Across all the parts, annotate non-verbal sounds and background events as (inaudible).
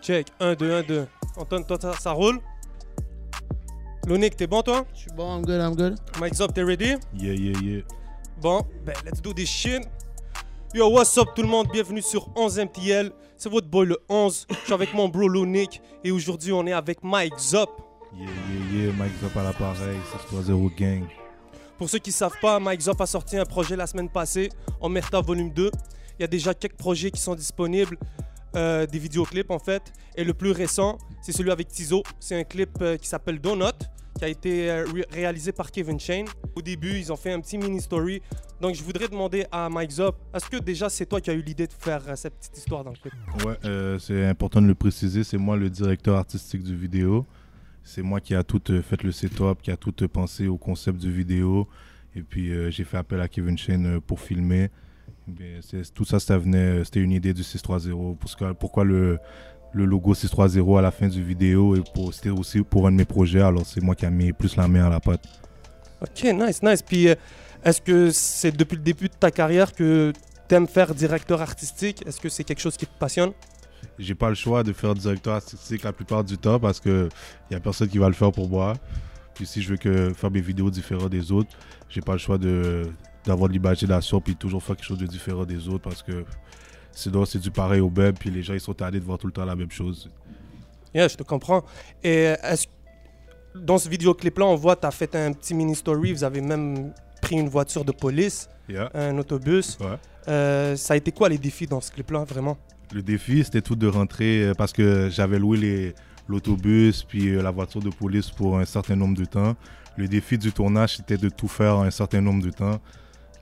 Check, 1, 2, 1, 2. Antoine, toi, ça, ça roule? Lonick, t'es bon, toi? Je suis bon, I'm good, I'm good. Mike's up, t'es ready? Yeah, yeah, yeah. Bon, ben, let's do this shit. Yo, what's up tout le monde? Bienvenue sur 11 MTL. C'est votre boy le 11. Je suis avec mon bro Lonick. Et aujourd'hui, on est avec Mike Zop. Yeah, yeah, yeah. Mike Zop à l'appareil. 630 gang. Pour ceux qui ne savent pas, Mike Zop a sorti un projet la semaine passée, en Merta Volume 2. Il y a déjà quelques projets qui sont disponibles, euh, des vidéoclips en fait. Et le plus récent, c'est celui avec Tizo. C'est un clip euh, qui s'appelle Donut, qui a été euh, ré- réalisé par Kevin Shane. Au début, ils ont fait un petit mini-story. Donc, je voudrais demander à Mike Zop, est-ce que déjà c'est toi qui as eu l'idée de faire cette petite histoire dans le clip? Ouais, c'est important de le préciser. C'est moi le directeur artistique du vidéo. C'est moi qui a tout fait le setup, qui a tout pensé au concept du vidéo. Et puis j'ai fait appel à Kevin Shane pour filmer. Tout ça, ça venait, euh, c'était une idée du 630. Parce que- pourquoi le, le logo 630 à la fin du vidéo et pour- c'était aussi pour un de mes projets. Alors c'est moi qui a mis plus la main à la pâte. Ok, nice, nice. Puis, euh, est-ce que c'est depuis le début de ta carrière que tu aimes faire directeur artistique? Est-ce que c'est quelque chose qui te passionne? J'ai pas le choix de faire directeur artistique la plupart du temps parce que y a personne qui va le faire pour moi. Puis si je veux que faire mes vidéos différentes des autres, j'ai pas le choix de d'avoir de l'imagination puis toujours faire quelque chose de différent des autres parce que sinon c'est du pareil au web puis les gens ils sont tannés de voir tout le temps la même chose. Yeah, je te comprends. Et est-ce dans ce vidéoclip-là, on voit, tu as fait un petit mini-story. Vous avez même pris une voiture de police, Yeah. un autobus. Ouais. Euh, ça a été quoi les défis dans ce clip-là, vraiment? Le défi c'était tout de rentrer euh, parce que j'avais loué les l'autobus puis euh, la voiture de police pour un certain nombre de temps. Le défi du tournage c'était de tout faire en un certain nombre de temps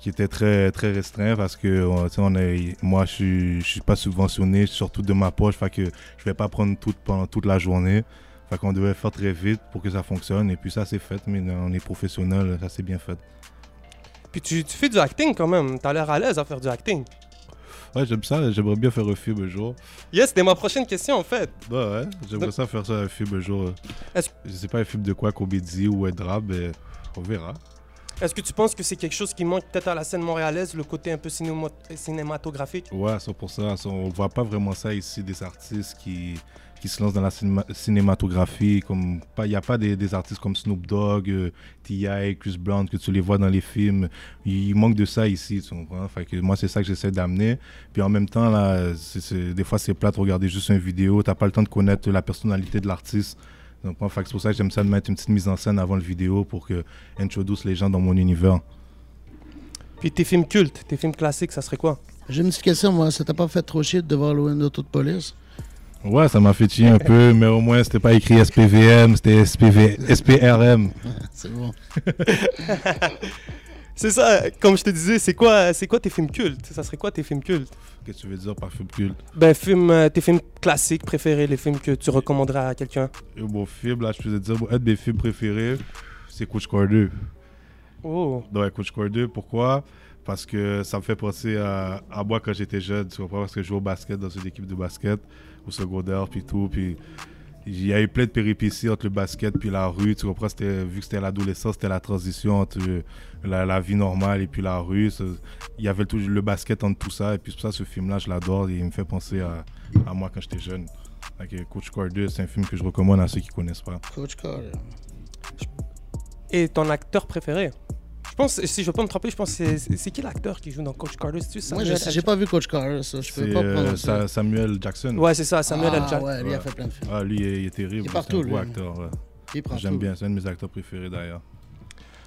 qui était très très restreint parce que euh, on est, moi je suis je suis pas subventionné surtout de ma poche. Fait que je vais pas prendre tout pendant toute la journée. Fait qu'on devait faire très vite pour que ça fonctionne. Et puis ça c'est fait mais on est professionnel ça c'est bien fait. Puis tu, tu fais du acting quand même. Tu as l'air à l'aise à faire du acting. ouais j'aime ça j'aimerais bien faire un film un jour. Yes, c'était ma prochaine question en fait. ouais ouais j'aimerais ça faire ça un film un jour. Je sais pas un film de quoi comédie ou un drame mais on verra Est-ce que tu penses que c'est quelque chose qui manque peut-être à la scène montréalaise, le côté un peu cinéma- cinématographique? Ouais, 100%. ça, On voit pas vraiment ça ici, des artistes qui, qui se lancent dans la cinéma- cinématographie. Il y a pas des, artistes comme Snoop Dogg, euh, T.I., Chris Brown que tu les vois dans les films. Il, manque de ça ici, tu comprends? Fait moi, c'est ça que j'essaie d'amener. Puis en même temps, là, c'est- c'est- des fois, c'est plate de regarder juste une vidéo. T'as pas le temps de connaître la personnalité de l'artiste. Tu comprends? Fait c'est pour ça que j'aime ça de mettre une petite mise en scène avant le vidéo pour que introduce les gens dans mon univers. Puis tes films cultes, tes films classiques, ça serait quoi? J'ai une petite question, moi. Ça t'a pas fait trop chier de devoir louer une auto de police? Ouais, ça m'a fait chier un peu, mais au moins c'était pas écrit SPVM, c'était SPV, SPRM. (laughs) C'est bon. (laughs) C'est ça, comme je te disais, c'est quoi, c'est quoi tes films cultes? Ça serait quoi tes films cultes? Qu'est-ce que tu veux dire par film culte? Ben, film, euh, tes films classiques préférés, les films que tu recommanderais à quelqu'un? Mon film, là, je peux te dire, un de mes films préférés, c'est Coach 2. Oh, Ouais, Coach 2, pourquoi? Parce que ça me fait penser à, à moi quand j'étais jeune, tu comprends? Parce que je jouais au basket dans une équipe de basket, au secondaire, puis tout, puis il y a eu plein de péripéties entre le basket puis la rue, tu comprends? C'était, Vu que c'était l'adolescence, c'était la transition entre euh, la, la vie normale et puis la rue. ça- il y avait tout, le basket entre tout ça, et puis c'est pour ça ce film-là, je l'adore, et il me fait penser à, à moi quand j'étais jeune. Que Coach Car 2, c'est un film que je recommande à ceux qui connaissent pas. Coach Carter. Et ton acteur préféré? Je pense, si je veux pas me tromper, je pense que c'est, c'est, c'est qui l'acteur qui joue dans Coach Carter? C'est-tu Moi, j'ai pas vu Coach Carter, ça. Je peux C'est pas euh, prononcer. Sa- Samuel Jackson. Ouais, c'est ça, Samuel L. ah, Jackson. ouais, lui, il a fait plein de films. Ah, lui, il est, il est terrible. Il est C'est partout, un beau lui. acteur. J'aime bien, c'est un de mes acteurs préférés d'ailleurs.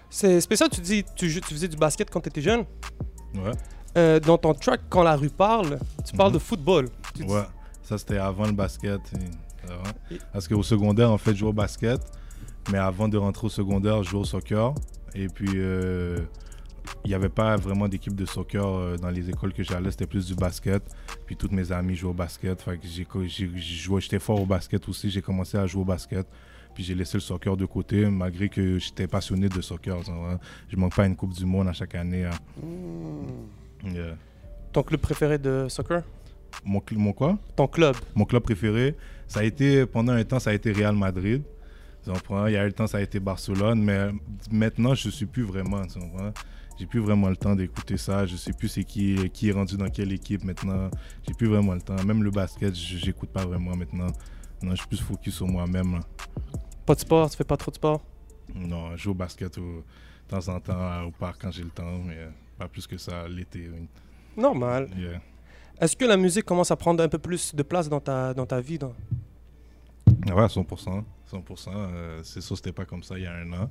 C'est spécial, tu dis, tu, faisais du basket quand tu étais jeune? Ouais. Euh, dans ton track, quand la rue parle, tu parles Mhm. de football. Tu dis- Ouais, ça c'était avant le basket. et- avant. Et- Parce qu'au secondaire, en fait, je jouais au basket. Mais avant de rentrer au secondaire, je jouais au soccer. Et puis, euh, il n'y avait pas vraiment d'équipe de soccer euh, dans les écoles que j'allais. C'était plus du basket. Puis, toutes mes amis jouaient au basket. Fait que j'ai, co- j'ai- j'ai joué- j'étais fort au basket aussi. J'ai commencé à jouer au basket. Puis, j'ai laissé le soccer de côté, malgré que j'étais passionné de soccer. vois. Je manque pas une Coupe du Monde à chaque année. hein. Mmh. Yeah. Ton club préféré de soccer? Mon, mon quoi? Ton club. Mon club préféré, ça a été, pendant un temps, ça a été Real Madrid. Il y a eu le temps, ça a été Barcelone, mais maintenant, je ne suis plus vraiment. j'ai plus vraiment le temps d'écouter ça. Je sais plus c'est qui, qui est rendu dans quelle équipe maintenant. J'ai plus vraiment le temps. Même le basket, j'écoute pas vraiment maintenant. Non, je suis plus focus sur moi-même. Pas de sport, tu fais pas trop de sport? Non, je joue au basket de temps en temps au parc quand j'ai le temps, mais pas plus que ça l'été. Normal. Est-ce que la musique commence à prendre un peu plus de place dans ta, dans ta vie Ouais, 100%. 100%. Euh, c'est sûr, c'était pas comme ça il y a un an.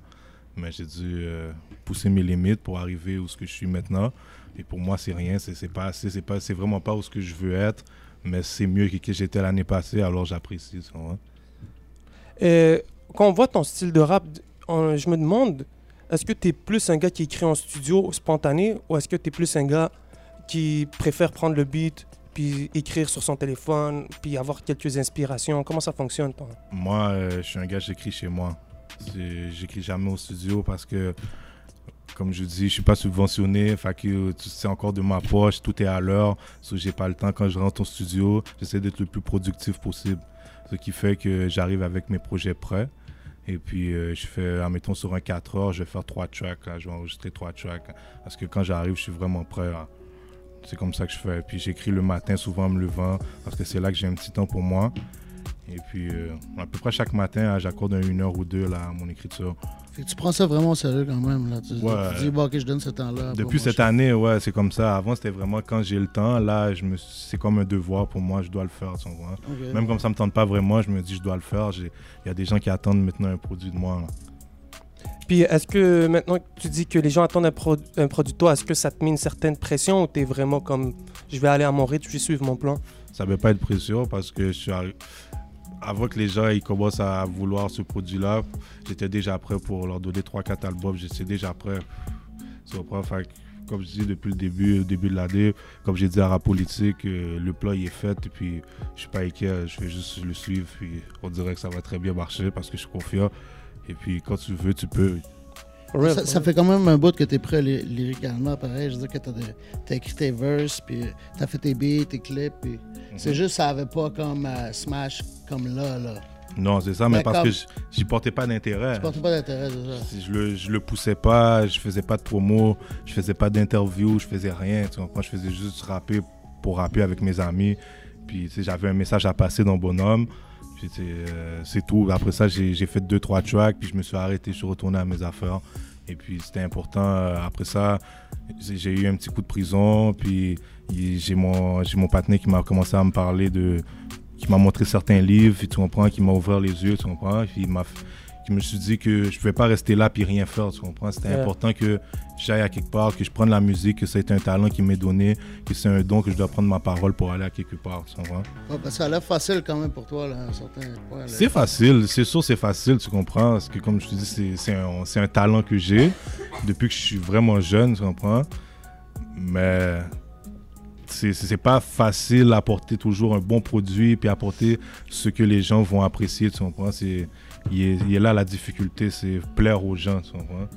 Mais j'ai dû euh, pousser mes limites pour arriver où ce que je suis maintenant. Et pour moi, c'est rien. C'est pas assez. C'est pas, c'est vraiment pas où ce que je veux être. Mais c'est mieux que, que j'étais l'année passée. Alors j'apprécie. Et quand on voit ton style de rap, je me demande, est-ce que tu es plus un gars qui écrit en studio spontané ou est-ce que tu es plus un gars qui préfère prendre le beat, puis écrire sur son téléphone, puis avoir quelques inspirations. Comment ça fonctionne, toi? Moi, euh, je suis un gars, j'écris chez moi. J'écris jamais au studio parce que, comme je dis, je suis pas subventionné. C'est encore de ma poche, tout est à l'heure. So, j'ai pas le temps. Quand je rentre au studio, j'essaie d'être le plus productif possible. Ce qui fait que j'arrive avec mes projets prêts. Et puis, euh, je fais, admettons, sur un 4 heures, je vais faire trois tracks. je vais enregistrer trois tracks. Parce que quand j'arrive, je suis vraiment prêt c'est comme ça que je fais. Puis j'écris le matin, souvent en me levant, parce que c'est là que j'ai un petit temps pour moi. Et puis, euh, à peu près chaque matin, j'accorde une heure ou deux là, à mon écriture. tu prends ça vraiment au sérieux quand même. Là. Tu, dis, bon, ok, je donne ce temps-là. Depuis cette année, ouais, c'est comme ça. Avant, c'était vraiment quand j'ai le temps. Là, je me... c'est comme un devoir pour moi, je dois le faire. Tu vois. Même comme ça me tente pas vraiment, je me dis, je dois le faire. Il y a des gens qui attendent maintenant un produit de moi. Puis est-ce que maintenant que tu dis que les gens attendent un, produit de toi, est-ce que ça te met une certaine pression ou tu es vraiment comme je vais aller à mon rythme, je vais suivre mon plan? Ça ne veut pas être pression parce que avant que les gens ils commencent à vouloir ce produit-là, j'étais déjà prêt pour leur donner 3-4 albums, j'étais déjà prêt. comme je dis depuis le début, de l'année, comme j'ai dit à la politique, euh, le plan est fait et puis je suis pas inquiet, je vais juste le suivre puis on dirait que ça va très bien marcher parce que je suis confiant. Et puis quand tu veux, tu peux. Ça, fait quand même un bout que tu es prêt lyricalement, pareil. Je veux dire que tu as, écrit tes verses, puis tu as fait tes beats, tes clips. Puis mhm. C'est juste ça avait pas comme euh, Smash comme là. là. Non, c'est ça, mais, parce que j'y portais pas d'intérêt. Je portais pas d'intérêt, c'est ça. Je le, je le poussais pas, je faisais pas de promo, je faisais pas d'interview, je faisais rien. Tu je faisais juste rapper pour rapper avec mes amis. Puis j'avais un message à passer dans Bonhomme. Euh, c'est tout. Après ça, j'ai fait deux, trois tracks, puis je me suis arrêté, je suis retourné à mes affaires. Et puis c'était important. Euh, après ça, j'ai eu un petit coup de prison, puis j'ai mon, mon qui m'a commencé à me parler de. qui m'a montré certains livres, tu comprends, qui m'a ouvert les yeux, tu comprends. Puis il je me suis dit que je ne pouvais pas rester là puis rien faire, tu comprends? C'était important que j'aille à quelque part, que je prenne la musique, que c'est un talent qui m'est donné, que c'est un don, que je dois prendre ma parole pour aller à quelque part, tu comprends? ça a l'air facile quand même pour toi, là, à un certain point. C'est facile, c'est sûr c'est facile, tu comprends? Parce que comme je te dis, c'est un, un talent que j'ai depuis que je suis vraiment jeune, tu comprends? Mais c'est pas facile d'apporter toujours un bon produit puis apporter ce que les gens vont apprécier, tu comprends? C'est il est, là la difficulté, c'est plaire aux gens, tu vois.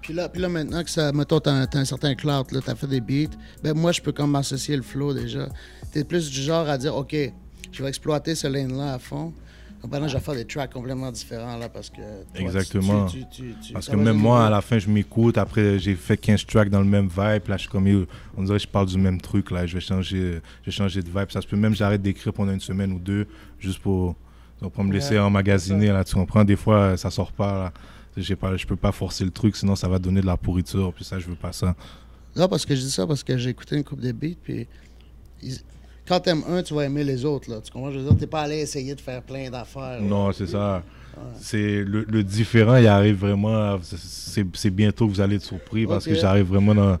Puis là, puis là, maintenant que ça, t'as, as un certain clout, là, t'as fait des beats, ben moi, je peux comme associer le flow déjà. T'es plus du genre à dire, OK, je vais exploiter ce lane-là à fond. Pendant, je vais faire des tracks complètement différents, là, parce que... Exactement. parce que même moi, à la fin, je m'écoute. Après, j'ai fait 15 tracks dans le même vibe. Là, je suis comme, on dirait que je parle du même truc, là. Je vais changer, je vais changer de vibe. Ça se peut même, j'arrête d'écrire pendant une semaine ou deux, juste pour donc, pour me laisser emmagasiner, là, tu comprends, des fois, ça sort pas. Là. Pas, je peux pas forcer le truc, sinon ça va donner de la pourriture. Puis ça, je veux pas ça. Non, parce que je dis ça parce que j'ai écouté une coupe de beats. Puis quand t'aimes un, tu vas aimer les autres. Là. Tu comprends? Je veux dire, t'es pas allé essayer de faire plein d'affaires. Non, c'est ça. C'est le, le, différent, il arrive vraiment. C'est bientôt que vous allez être surpris parce que j'arrive vraiment dans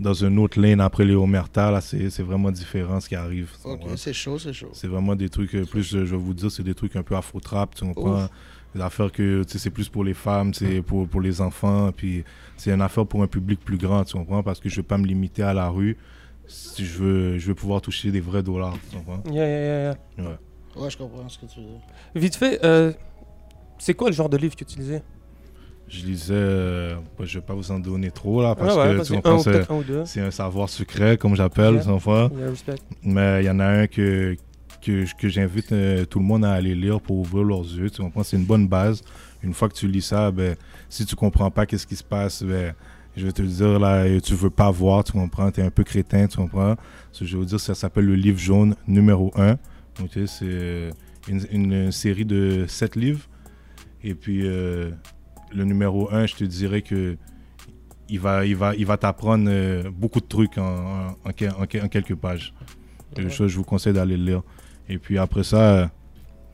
dans une autre lane après les Omerta. Là, c'est vraiment différent ce qui arrive. Ok, c'est chaud, c'est chaud. C'est vraiment des trucs, euh, plus je vais vous dire, c'est des trucs un peu afro-trap, tu comprends? Des affaires que c'est plus pour les femmes, c'est pour, pour les enfants, puis c'est une affaire pour un public plus grand, tu comprends? Parce que je ne veux pas me limiter à la rue. Si je veux, je veux pouvoir toucher des vrais dollars, tu comprends? Yeah, yeah, yeah. Ouais. ouais, je comprends ce que tu veux dire. Vite fait, euh, c'est quoi le genre de livre que tu lisais? Je lisais, euh, je ne vais pas vous en donner trop là, parce que c'est un savoir secret, comme j'appelle, yeah. Mais il y en a un que, que, que j'invite euh, tout le monde à aller lire pour ouvrir leurs yeux. Tu comprends? C'est une bonne base. Une fois que tu lis ça, ben, si tu comprends pas qu'est-ce qui se passe, ben, Je vais te le dire, là, tu veux pas voir, tu comprends, tu es un peu crétin, tu comprends. Ce que je veux dire, ça s'appelle le livre jaune numéro 1. Ok, c'est une, une série de 7 livres. Et puis, euh, le numéro 1, je te dirais que il va, il va, il va t'apprendre euh, beaucoup de trucs en, en, en que- en que- en quelques pages. Et ça, je vous conseille d'aller le lire. Et puis après ça, euh,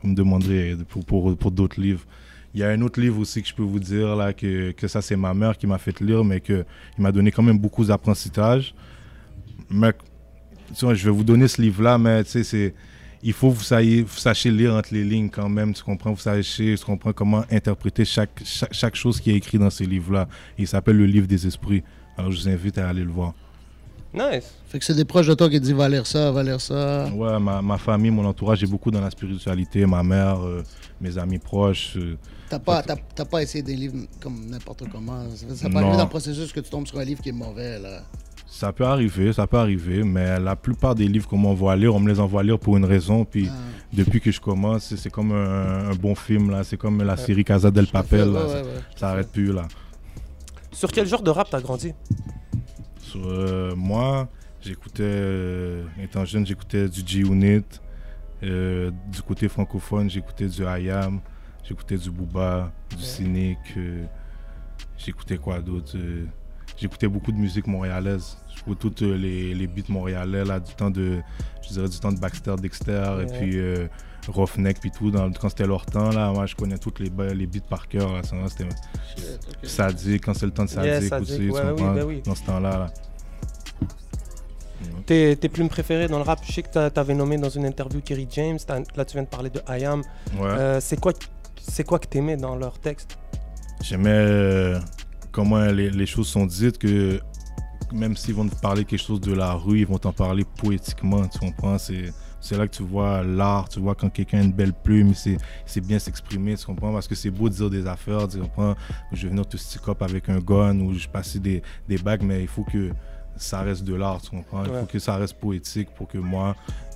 vous me demanderez pour, pour, pour d'autres livres. Il y a un autre livre aussi que je peux vous dire là que, que ça c'est ma mère qui m'a fait lire, mais que il m'a donné quand même beaucoup d'apprentissages. Mais je vais vous donner ce livre-là, mais tu sais, c'est il faut que vous sachiez, lire entre les lignes quand même, tu comprends, vous sachiez, tu comprends comment interpréter chaque, chaque, chaque chose qui est écrite dans ces livres-là. Il s'appelle le livre des esprits. Alors je vous invite à aller le voir. Nice. Fait que c'est des proches de toi qui disent va lire ça, va lire ça. Ouais, ma, ma famille, mon entourage, j'ai beaucoup dans la spiritualité, ma mère, euh, mes amis proches. euh, T'as pas, t'as, t'as pas essayé des livres comme n'importe comment. Ça, ça peut arriver dans le processus que tu tombes sur un livre qui est mauvais, là. Ça peut arriver, ça peut arriver, mais la plupart des livres qu'on m'envoie lire, on me les envoie lire pour une raison. Puis Ah. depuis que je commence, c'est- c'est comme un, un bon film, là. C'est comme la série Casa del Papel, Ouais, là. ouais, Ça- ouais. Ça arrête plus, là. Sur quel genre de rap t'as grandi? Sur, euh, moi, j'écoutais, euh, étant jeune, j'écoutais du G-Unit. Euh, du côté francophone, j'écoutais du IAM, j'écoutais du Booba, du Cynic. euh, j'écoutais quoi d'autre J'écoutais beaucoup de musique montréalaise. J'écoutais toutes euh, les, les beats montréalais, là, du temps de, je dirais, du temps de Baxter, Dexter, et puis euh, Roughneck, puis tout. Dans, quand c'était leur temps, là, moi, je connais toutes les, les beats par cœur. Là, ça, c'était Shit, ok. Sadiq, quand c'est le temps de Yeah, Sadiq Sadiq, aussi, tu ouais, oui, ben oui. dans ce temps-là. Là. Tes, tes plumes préférées dans le rap, je sais que t'as- t'avais nommé dans une interview Kerry James, là tu viens de parler de I Am. Ouais. Euh, c'est quoi, c'est quoi que t'aimais dans leurs textes J'aimais euh, comment les, les choses sont dites, que même s'ils vont te parler quelque chose de la rue, ils vont t'en parler poétiquement, tu comprends? C'est, c'est là que tu vois l'art, tu vois quand quelqu'un a une belle plume, il sait, il sait bien s'exprimer, tu comprends? Parce que c'est beau de dire des affaires, tu comprends? Je vais venir te stick up avec un gun ou je passer des, des bagues, mais il faut que ça reste de l'art, tu comprends? Il Ouais. faut que ça reste poétique pour que moi,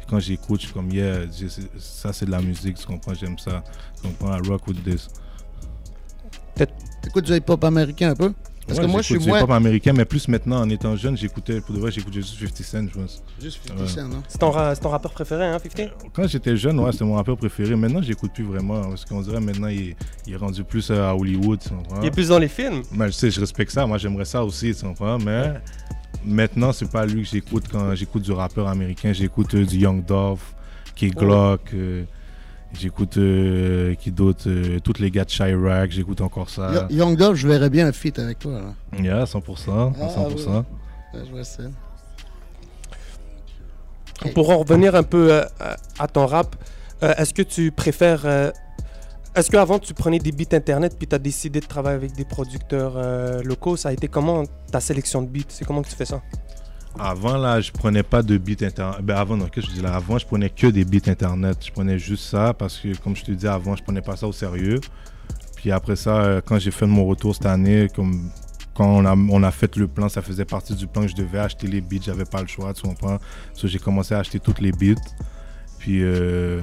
quand j'écoute, je suis comme, yeah, c'est- ça c'est de la musique, tu comprends? J'aime ça, tu comprends? I rock with this. T'écoutes du hip-hop américain un peu? Parce Ouais, que moi, je suis j'écoute du moins. hip-hop américain, mais plus maintenant, en étant jeune, j'écoutais, pour de vrai, j'écoutais juste 50 Cent, je pense. Juste Ouais. 50 Cent, non? C'est ton, ra- c'est ton rappeur préféré, hein, 50 Quand j'étais jeune, ouais, c'était mon rappeur préféré. Maintenant, j'écoute plus vraiment, parce qu'on dirait maintenant, il est, il est rendu plus euh, à Hollywood, tu comprends? Il est plus dans les films. Mais je sais, je respecte ça, moi j'aimerais ça aussi, tu comprends? Mais maintenant, c'est pas lui que j'écoute quand j'écoute du rappeur américain. J'écoute euh, du Young Dolph, Key Glock, euh, j'écoute euh, qui d'autre? euh, tous les gars de Chirac, j'écoute encore ça. Yo- Young Dolph, je verrais bien un feat avec toi, là. Yeah, 100%, Ah, 100%. oui. Ouais, je vois ça. Pour en revenir un peu euh, à- ton rap, euh, est-ce que tu préfères. euh, est-ce qu'avant tu prenais des beats internet puis tu as décidé de travailler avec des producteurs euh, locaux Ça a été comment ta sélection de beats? C'est comment que tu fais ça? Avant, là, je prenais pas de beats internet. Ben, avant, non, que je dis là? Avant, je prenais que des beats internet. Je prenais juste ça parce que, comme je te dis avant, je prenais pas ça au sérieux. Puis après ça, euh, quand j'ai fait mon retour cette année, comme quand on a, on a fait le plan, ça faisait partie du plan que je devais acheter les beats. J'avais pas le choix, tu comprends? So, j'ai commencé à acheter toutes les beats. Puis, euh,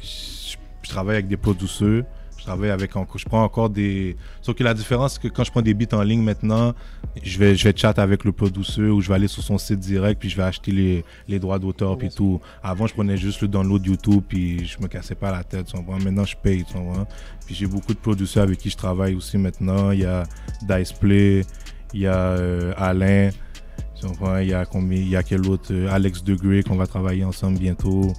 je, je travaille avec des producteurs. Je travaille avec je prends encore des. Sauf que la différence, c'est que quand je prends des beats en ligne maintenant, je vais, je vais chat avec le producteur ou je vais aller sur son site direct puis je vais acheter les, les droits d'auteur puis tout. Avant, je prenais juste le download YouTube puis je me cassais pas la tête. tu? Maintenant, je paye. tu? Puis j'ai beaucoup de producteurs avec qui je travaille aussi maintenant. Il y a Dice Play, il y a euh, Alain, tu il y a combien, il y a quel autre euh, Alex Degré qu'on va travailler ensemble bientôt.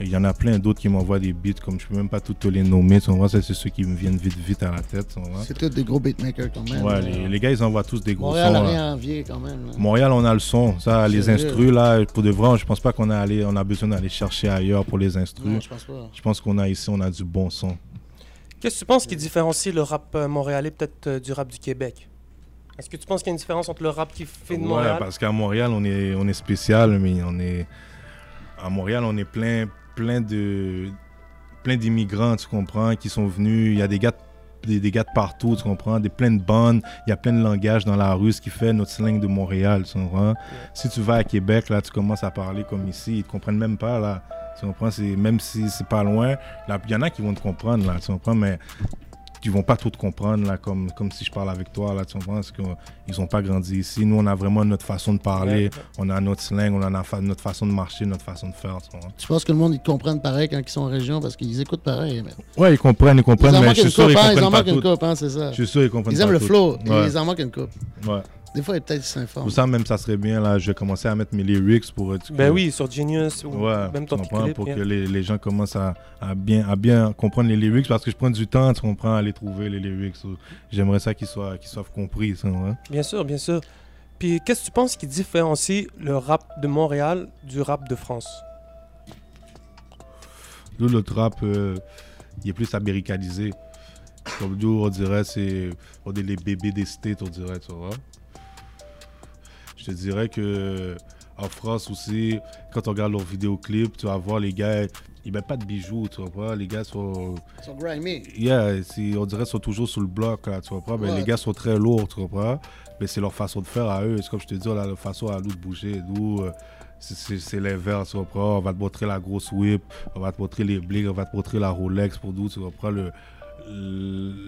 Il y en a plein d'autres qui m'envoient des beats comme je peux même pas tous te les nommer. C'est ceux qui me viennent vite vite à la tête. C'est tous des gros beatmakers quand même. Ouais, là. les, les gars, ils envoient tous des gros Montréal sons. a là. rien envier quand même. là. Montréal, on a le son. Ça, les Sérieux? instrus, là, pour de vrai, je pense pas qu'on a, allé, on a besoin d'aller chercher ailleurs pour les instrus. Non, je pense pas. Je pense qu'on a ici, on a du bon son. Qu'est-ce que tu penses qui différencie le rap euh, montréalais peut-être euh, du rap du Québec? Est-ce que tu penses qu'il y a une différence entre le rap qui fait de Ouais, Montréal? parce qu'à Montréal, on est, on est spécial, mais on est. À Montréal, on est plein, plein de. plein d'immigrants, tu comprends, qui sont venus. Il y a des gars, de- des, des gars de partout, tu comprends, des plein de bandes. Il y a plein de langages dans la rue, ce qui fait notre slang de Montréal, tu comprends. Si tu vas à Québec, là, tu commences à parler comme ici, ils te comprennent même pas, là. Tu comprends, même si c'est pas loin, il y en a qui vont te comprendre, là, tu comprends, mais qui vont pas tout comprendre, là, comme, comme si je parle avec toi, là, tu comprends? Parce qu'ils n'ont pas grandi ici. Nous, on a vraiment notre façon de parler, on a notre slang, on a notre façon de marcher, notre façon de faire. Tu, penses que le monde, ils comprennent pareil quand ils sont en région? Parce qu'ils écoutent pareil? Mais... Ouais, ils comprennent, ils comprennent, mais je suis sûr qu'ils comprennent Ils en manquent une coupe, hein, c'est ça. Je suis sûr comprennent Ils aiment le flow, ouais. ils en manquent une coupe. Ouais. Des fois, peut-être qu'ils s'informent. Pour ça, même, ça serait bien, là, je vais commencer à mettre mes lyrics pour... Ben oui, sur Genius, ou ouais, même ton clip, Pour que les, les, gens commencent à, à, bien, à bien comprendre les lyrics, parce que je prends du temps, tu comprends, à les trouver, les lyrics. J'aimerais ça qu'ils soient, qu'ils soient compris, ça, ouais. Bien sûr, bien sûr. Puis, qu'est-ce que tu penses qui différencie le rap de Montréal du rap de France? Nous, le rap, euh, il est plus américalisé. Comme nous, on dirait, c'est on est les bébés des States, on dirait, tu vois. Je te dirais que en France aussi, quand on regarde leurs vidéoclips, tu vas voir les gars, ils mettent pas de bijoux, tu vois Les gars sont. Ils sont grimy. Yeah, on dirait qu'ils sont toujours sous le bloc, là, tu vois Mais les gars sont très lourds, tu vois Mais c'est leur façon de faire à eux. C'est comme je te dis, là, leur façon à nous de bouger. Nous, euh, c'est l'inverse, tu vois On va te montrer la grosse whip, on va te montrer les bligs, on va te montrer la Rolex pour nous, tu vois le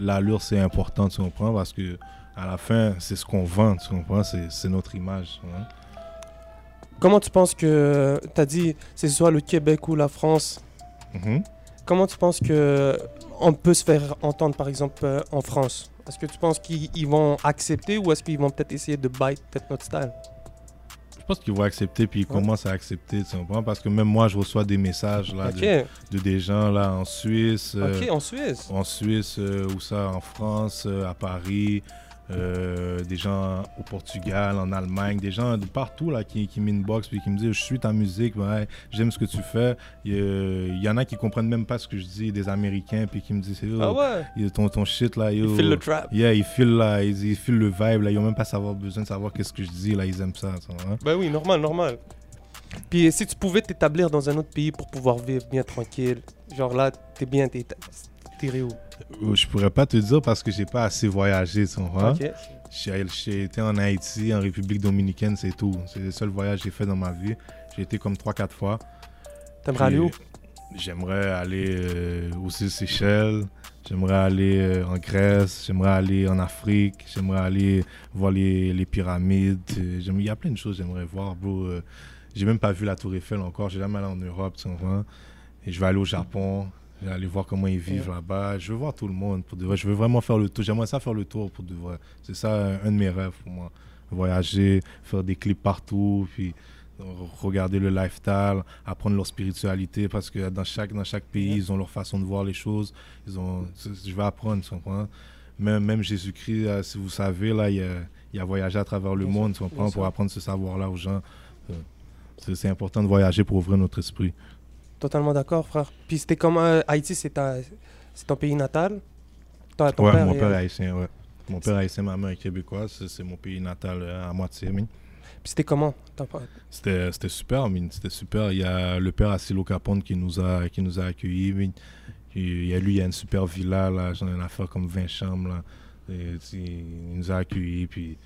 L'allure, c'est important, tu comprends? Parce que à la fin, c'est ce qu'on vend, tu comprends? C'est notre image. Comment tu penses que, tu as dit, c'est soit le Québec ou la France, mm-hmm. comment tu penses que on peut se faire entendre, par exemple, euh, en France? Est-ce que tu penses qu'ils vont accepter ou est-ce qu'ils vont peut-être essayer de bite peut-être notre style? Je pense qu'ils vont accepter, puis ils commencent à accepter, tu comprends? Parce que même moi, je reçois des messages là, de, des gens là en Suisse. Euh, ok, en Suisse. En Suisse, euh, ou ça, en France, à Paris. Euh, des gens au Portugal, en Allemagne, des gens de partout là, qui, qui m'inbox puis qui me disent Je suis ta musique, ouais, j'aime ce que tu fais. Il y, en a qui comprennent même pas ce que je dis, des Américains, puis qui me disent Ah ouais? ton, ton shit là, yo, Ils le trap. Yeah, ils filent là, ils, ils le vibe là, ils ont même pas savoir, besoin de savoir qu'est-ce que je dis là, ils aiment ça. hein? Ben oui, normal, normal. Puis si tu pouvais t'établir dans un autre pays pour pouvoir vivre bien tranquille, genre là, t'es bien, t'es où? Euh, Je pourrais pas te dire parce que j'ai pas assez voyagé, tu. J'ai été en Haïti, en République Dominicaine, c'est tout. C'est le seul voyage que j'ai fait dans ma vie. J'ai été comme 3-4 fois. T'aimerais aller où? J'aimerais aller euh, aussi aux Seychelles. J'aimerais aller euh, en Grèce. J'aimerais aller en Afrique. J'aimerais aller voir les, les pyramides. Il y a plein de choses que j'aimerais voir, bro. j'ai même pas vu la Tour Eiffel encore. J'ai jamais allé en Europe, tu. Et je vais aller au Japon. Je vais aller voir comment ils vivent là-bas. Je veux voir tout le monde pour de vrai. Je veux vraiment faire le tour. J'aimerais ça faire le tour pour de vrai. C'est ça un de mes rêves pour moi. Voyager, faire des clips partout, puis regarder le lifestyle, apprendre leur spiritualité parce que dans chaque, dans chaque pays, ils ont leur façon de voir les choses. Ils ont, je vais apprendre, tu comprends? Même, même Jésus-Christ, euh, si vous savez, là, il a, il a voyagé à travers le monde, tu comprends, pour apprendre ce savoir-là aux gens. Euh, c'est important de voyager pour ouvrir notre esprit. Totalement d'accord, frère. Puis c'était comme euh, Haïti, c'est ton pays natal ton, ouais, père mon père est haïtien, ouais. Mon père est haïtien, ma mère est québécoise, c'est mon pays natal euh, à moitié. Puis c'était comment C'était super, c'était super. Il y a le père Asilo Capone qui nous a, qui nous a accueillis. Il y a lui, il y a une super villa, là, j'en ai une affaire comme 20 chambres. Là. il nous a accueillis, puis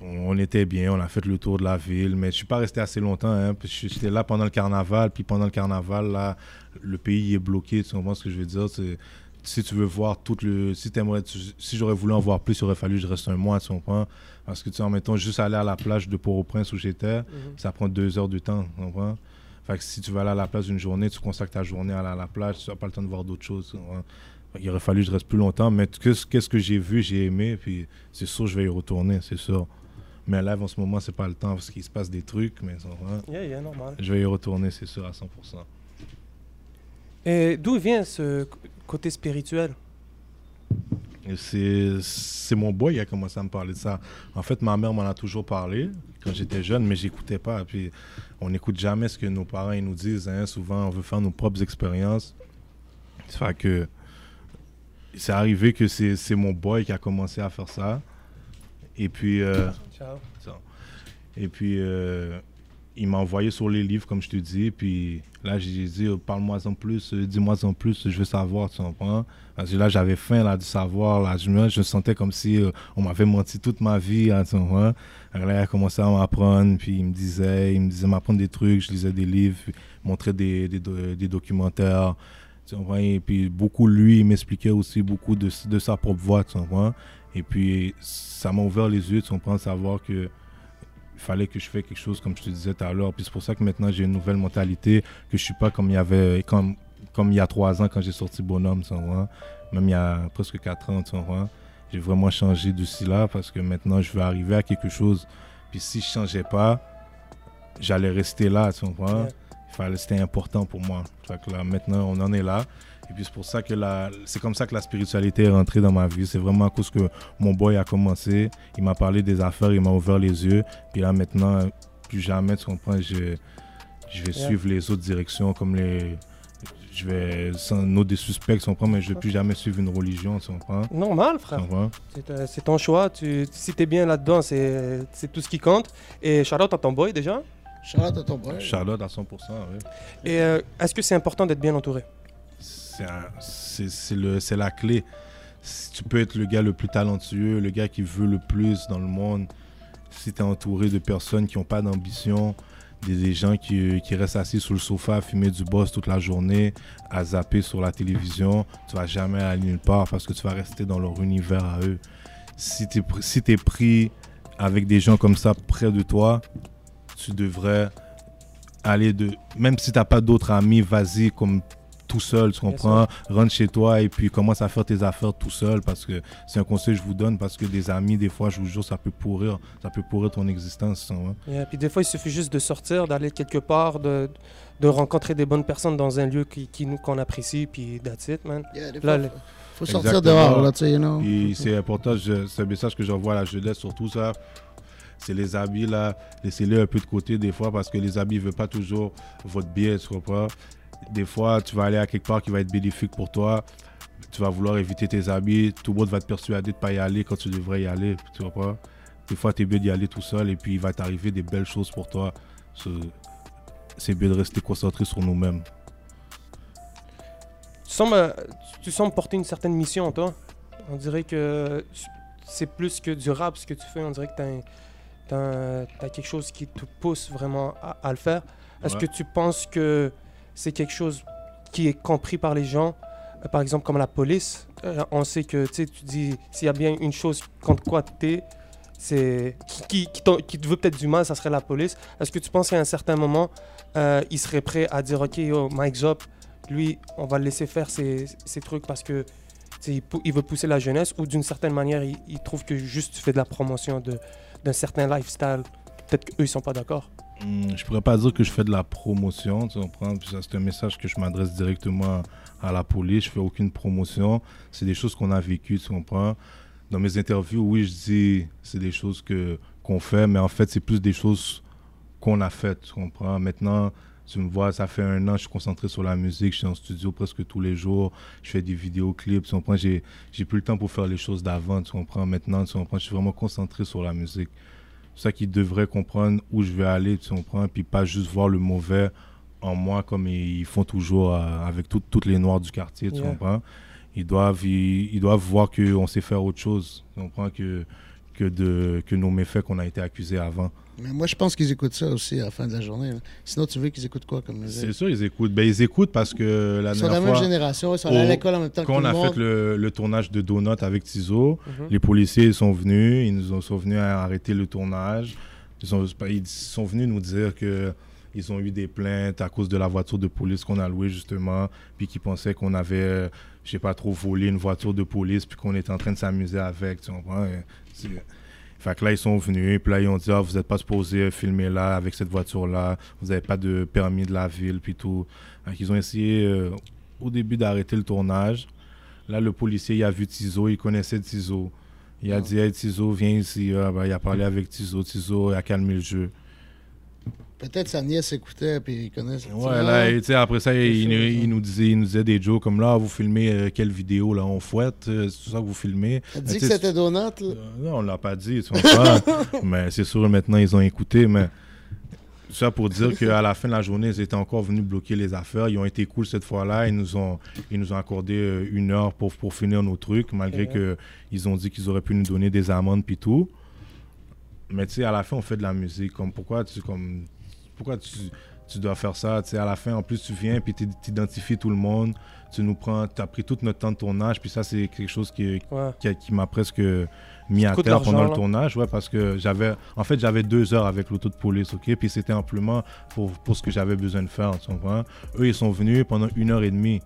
on était bien, on a fait le tour de la ville, mais je suis pas resté assez longtemps. Hein, J'étais là pendant le carnaval, puis pendant le carnaval, là, le pays est bloqué. Tu comprends ce que je veux dire? Si tu veux voir tout le. Si, si j'aurais voulu en voir plus, il aurait fallu que je reste un mois, tu comprends? Parce que, tu sais, en mettant juste aller à la plage de Port-au-Prince où j'étais, mhm. ça prend deux heures de temps, tu comprends? Fait que si tu veux aller à la plage une journée, tu consacres ta journée à aller à la plage, tu n'as pas le temps de voir d'autres choses. Il aurait fallu que je reste plus longtemps, mais qu'est-ce que j'ai vu, j'ai aimé, puis c'est sûr je vais y retourner, c'est sûr. Mais là, en ce moment, c'est pas le temps parce qu'il se passe des trucs. Mais normal. Je vais y retourner, c'est sûr, à 100%. Et d'où vient ce côté spirituel? C'est mon boy qui a commencé à me parler de ça. En fait, ma mère m'en a toujours parlé quand j'étais jeune, mais j'écoutais pas. Puis on n'écoute jamais ce que nos parents nous disent. Hein. Souvent, on veut faire nos propres expériences. Ça que c'est arrivé que c'est mon boy qui a commencé à faire ça. Et puis, euh, et puis, euh, il m'a envoyé sur les livres, comme je te dis. Puis là, j'ai dit, oh, parle-moi en plus, euh, dis-moi en plus, je veux savoir, tu comprends? Parce que là, j'avais faim là, du savoir. Là, je, me, je sentais comme si on m'avait menti toute ma vie, tu comprends? Alors là, il a commencé à m'apprendre, puis il me disait, il me disait m'apprendre des trucs, je lisais des livres, montrait des, des, des documentaires. Tu comprends? Et puis beaucoup, lui, il m'expliquait aussi beaucoup de, de sa propre voix, tu comprends? Et puis ça m'a ouvert les yeux, tu comprends, de savoir que il fallait que je fasse quelque chose comme je te disais tout à l'heure. Puis c'est pour ça que maintenant j'ai une nouvelle mentalité, que je suis pas comme il y avait comme, comme il y a trois ans quand j'ai sorti Bonhomme, comprends? Même il y a presque quatre ans, comprends? J'ai vraiment changé d'ici là parce que maintenant je veux arriver à quelque chose. Puis si je changeais pas, j'allais rester là, tu comprends? C'était important pour moi. Fait que là, maintenant, on en est là. Et puis c'est pour ça que la, c'est comme ça que la spiritualité est rentrée dans ma vie. C'est vraiment à cause que mon boy a commencé. Il m'a parlé des affaires, il m'a ouvert les yeux. Puis là maintenant, plus jamais, tu comprends, je, je vais Yeah. suivre les autres directions comme les. Je vais sans nos des suspects, tu comprends, mais je vais plus jamais suivre une religion, tu comprends? Normal, Tu frère. C'est euh, c'est ton choix. Tu, si t'es bien là-dedans, c'est c'est tout ce qui compte. Et shout out à ton boy déjà? Charlotte à ton boy. Charlotte à 100%, oui. Et euh, est-ce que c'est important d'être bien entouré? C'est la clé. Si tu peux être le gars le plus talentueux, le gars qui veut le plus dans le monde, si tu es entouré de personnes qui n'ont pas d'ambition, des, des gens qui, qui restent assis sur le sofa à fumer du boss toute la journée, à zapper sur la télévision, tu vas jamais aller nulle part parce que tu vas rester dans leur univers à eux. Si tu es, si es pris avec des gens comme ça près de toi, tu devrais aller de... Même si tu n'as pas d'autres amis, vas-y comme tout seul, tu comprends? Rentre chez toi et puis commence à faire tes affaires tout seul parce que c'est un conseil que je vous donne parce que des amis, des fois, je vous jure, ça peut pourrir, ça peut pourrir ton existence. comprends? Et puis des fois, il suffit juste de sortir, d'aller quelque part, de, de rencontrer des bonnes personnes dans un lieu qui, qui nous- qu'on apprécie, puis that's it, man. Yeah, Là, faut sortir Exactement. dehors, là, tu sais, you know. C'est important, je- c'est un message que j'envoie à la jeunesse, surtout ça. C'est les habits là, laissez-les un peu de côté des fois parce que les habits ne veulent pas toujours votre bien, tu comprends? Des fois, tu vas aller à quelque part qui va être bénéfique pour toi. Tu vas vouloir éviter tes habits. Tout le monde va te persuader de ne pas y aller quand tu devrais y aller, tu comprends? Des fois, tu es mieux d'y aller tout seul et puis il va t'arriver des belles choses pour toi. C'est- bien de rester concentré sur nous-mêmes. Tu sembles, tu sembles porter une certaine mission, toi. On dirait que c'est plus que du rap ce que tu fais. On dirait que tu as, quelque chose qui te pousse vraiment à, à le faire. Est-ce Ouais. que tu penses que c'est quelque chose qui est compris par les gens Euh, Par exemple, comme la police, euh, on sait que tu dis s'il y a bien une chose contre quoi tu es, c'est qui, qui, te veut peut-être du mal, ça serait la police. Est-ce que tu penses qu'à un certain moment, euh, il serait prêt à dire Ok, yo, Mike Zop, lui, on va le laisser faire ses, ses trucs parce que il, veut pousser la jeunesse ou d'une certaine manière, il, il trouve que juste tu fais de la promotion d'un certain lifestyle. Peut-être qu'eux, ils sont pas d'accord? Hmm, je pourrais pas dire que je fais de la promotion, tu comprends? C'est un message que je m'adresse directement à la police. Je fais aucune promotion. C'est des choses qu'on a vécues, tu comprends? Dans mes interviews, oui, je dis c'est des choses que qu'on fait, mais en fait, c'est plus des choses qu'on a faites, tu comprends? Maintenant, tu me vois, ça fait un an, je suis concentré sur la musique, je suis en studio presque tous les jours, je fais des vidéoclips, tu comprends? J'ai plus le temps pour faire les choses d'avant, tu comprends? Maintenant, tu comprends? Je suis vraiment concentré sur la musique. C'est ça qu'ils devraient comprendre où je vais aller, tu comprends? Puis pas juste voir le mauvais en moi comme ils font toujours euh, avec tout- toutes les noirs du quartier, tu Yeah. comprends? Ils doivent, ils, ils doivent voir qu'on sait faire autre chose, tu comprends? Que, que, de, que nos méfaits qu'on a été accusés avant. Mais moi, je pense qu'ils écoutent ça aussi à la fin de la journée. là. Sinon, tu veux qu'ils écoutent quoi comme C'est musique? sûr, ils écoutent. Ben, ils écoutent parce que la Ils sont de la même fois, génération, ils sont allés à l'école en même temps que quand on a fait le, le tournage de Donut avec Tizo, Mhm. Les policiers sont venus, ils nous ont, sont venus à arrêter le tournage. Ils sont, ils sont venus nous dire que ils ont eu des plaintes à cause de la voiture de police qu'on a louée justement, puis qu'ils pensaient qu'on avait, je sais pas trop, volé une voiture de police, puis qu'on était en train de s'amuser avec, tu comprends? Fait que là, ils sont venus, puis là, ils ont dit, ah, vous n'êtes pas supposé filmer là, avec cette voiture-là, vous n'avez pas de permis de la ville, puis tout. Qu'ils ont essayé euh, au début d'arrêter le tournage. Là, le policier, il a vu Tizo, il connaissait Tizo. Il a Ah. dit, hey, Tizo, viens ici. Ah, ben, il a parlé avec Tizo. Tizo a calmé le jeu. Peut-être sa nièce écoutait, puis ils connaissent. Ouais, là, tu sais, après ça, il, nous- il nous disait, il nous disait des jokes comme là, vous filmez euh, quelle vidéo là, on fouette, euh, c'est tout ça que vous filmez. T'as Mais dit que c'était Donut, là? Euh, non, on l'a pas dit, tu comprends? (laughs) mais c'est sûr, maintenant, ils ont écouté, mais ça pour dire (laughs) qu'à la fin de la journée, ils étaient encore venus bloquer les affaires. Ils ont été cool cette fois-là. Ils nous ont, ils nous ont accordé une heure pour, pour finir nos trucs, malgré Ok. que ils ont dit qu'ils auraient pu nous donner des amendes puis tout. Mais tu sais, à la fin, on fait de la musique. Comme pourquoi tu, comme, pourquoi tu, tu dois faire ça? Tu sais, à la fin, en plus, tu viens, puis tu identifies tout le monde. Tu nous prends, tu as pris tout notre temps de tournage, puis ça, c'est quelque chose qui, Ouais. qui, m'a presque mis à terre pendant le tournage, ouais, parce que j'avais, en fait, j'avais deux heures avec l'auto de police, ok, puis c'était amplement pour, pour ce que j'avais besoin de faire, tu comprends? Eux, ils sont venus pendant une heure et demie,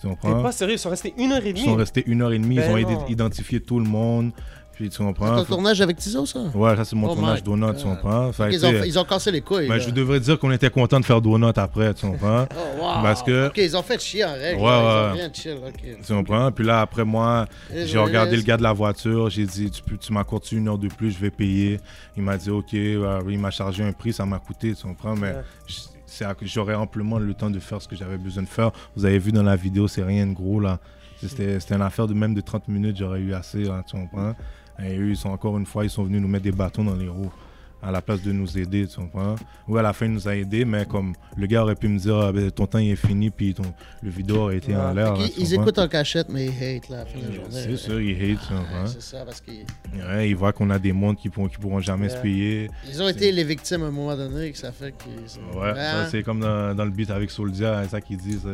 tu T'es comprends. pas sérieux, ils sont restés une heure et Ils demie. sont restés une heure et demie, ils Ben ont non. identifié tout le monde, puis tu C'est comprends. ton tournage avec Tizo, ça? Ouais, ça c'est mon Oh tournage Donut, tu comprends? Ils ont, été- ils ont cassé les couilles. Ben, je devrais dire qu'on était content de faire Donut après, tu comprends? (laughs) Oh, wow. Parce que- Ok, ils ont fait chier en règle. Ouais, là. Ils ouais. ont rien chill, ok. Tu comprends? Puis là, après moi, j'ai regardé le gars de la voiture, j'ai dit, tu, tu m'accordes une heure de plus, je vais payer. Il m'a dit, ok, ouais, il m'a chargé un prix, ça m'a coûté, tu comprends? Mais Ouais. c'est j'aurais amplement le temps de faire ce que j'avais besoin de faire. Vous avez vu dans la vidéo, c'est rien de gros là. C'était c'était une affaire de même de 30 minutes, j'aurais eu assez, là, tu comprends? Et eux, ils sont encore une fois, ils sont venus nous mettre des bâtons dans les roues à la place de nous aider, tu comprends? Oui, à la fin, il nous a aidés, mais comme le gars aurait pu me dire, Ah, ben, ton temps il est fini, puis ton, le vidéo aurait été Ouais. en l'air. Ils, écoutent en cachette, mais ils hate là, à la fin de la journée. C'est sûr, ils hate, tu comprends? c'est ça, parce qu'ils Ouais, ils voient qu'on a des mondes qui pourront, qui pourront jamais se payer. ils ont été les victimes à un moment donné, que ça fait qu'ils. Ouais, ça, c'est comme dans, dans le beat avec Soldier, hein, ça qu'ils disent.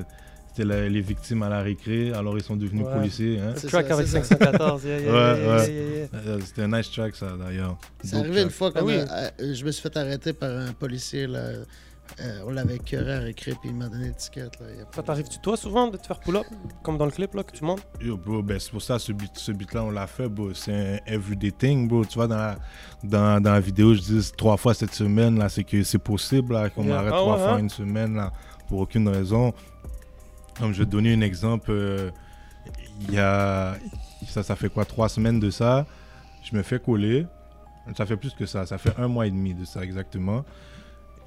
C'était les victimes à la récré, alors ils sont devenus Ouais. policiers. Hein. Le track ça, avec c'est ça. 514. yeah, yeah, Ouais, yeah, ouais. yeah, yeah, yeah. Euh, C'était un nice track, ça, d'ailleurs. C'est Dope arrivé une fois Ah qu'on oui. a- euh, je me suis fait arrêter par un policier. Là. Euh, on l'avait écœuré à récré, puis il m'a donné l'étiquette. là. Ça t'arrive-tu toi souvent de te faire pull-up Comme dans le clip là que tu montes? Yo, bro, ben, c'est pour ça, ce beat- ce beat-là, on l'a fait, bro. C'est un everyday thing, bro. Tu vois, dans la, dans, dans la vidéo, je dis trois fois cette semaine, là, c'est que c'est possible, là, qu'on Yeah. m'arrête Ah trois ouais, fois hein? une semaine, là, pour aucune raison. Je vais te donner un exemple, euh, il y a, ça, ça fait quoi, trois semaines de ça, je me fais coller. Ça fait plus que ça, ça fait un mois et demi de ça, exactement.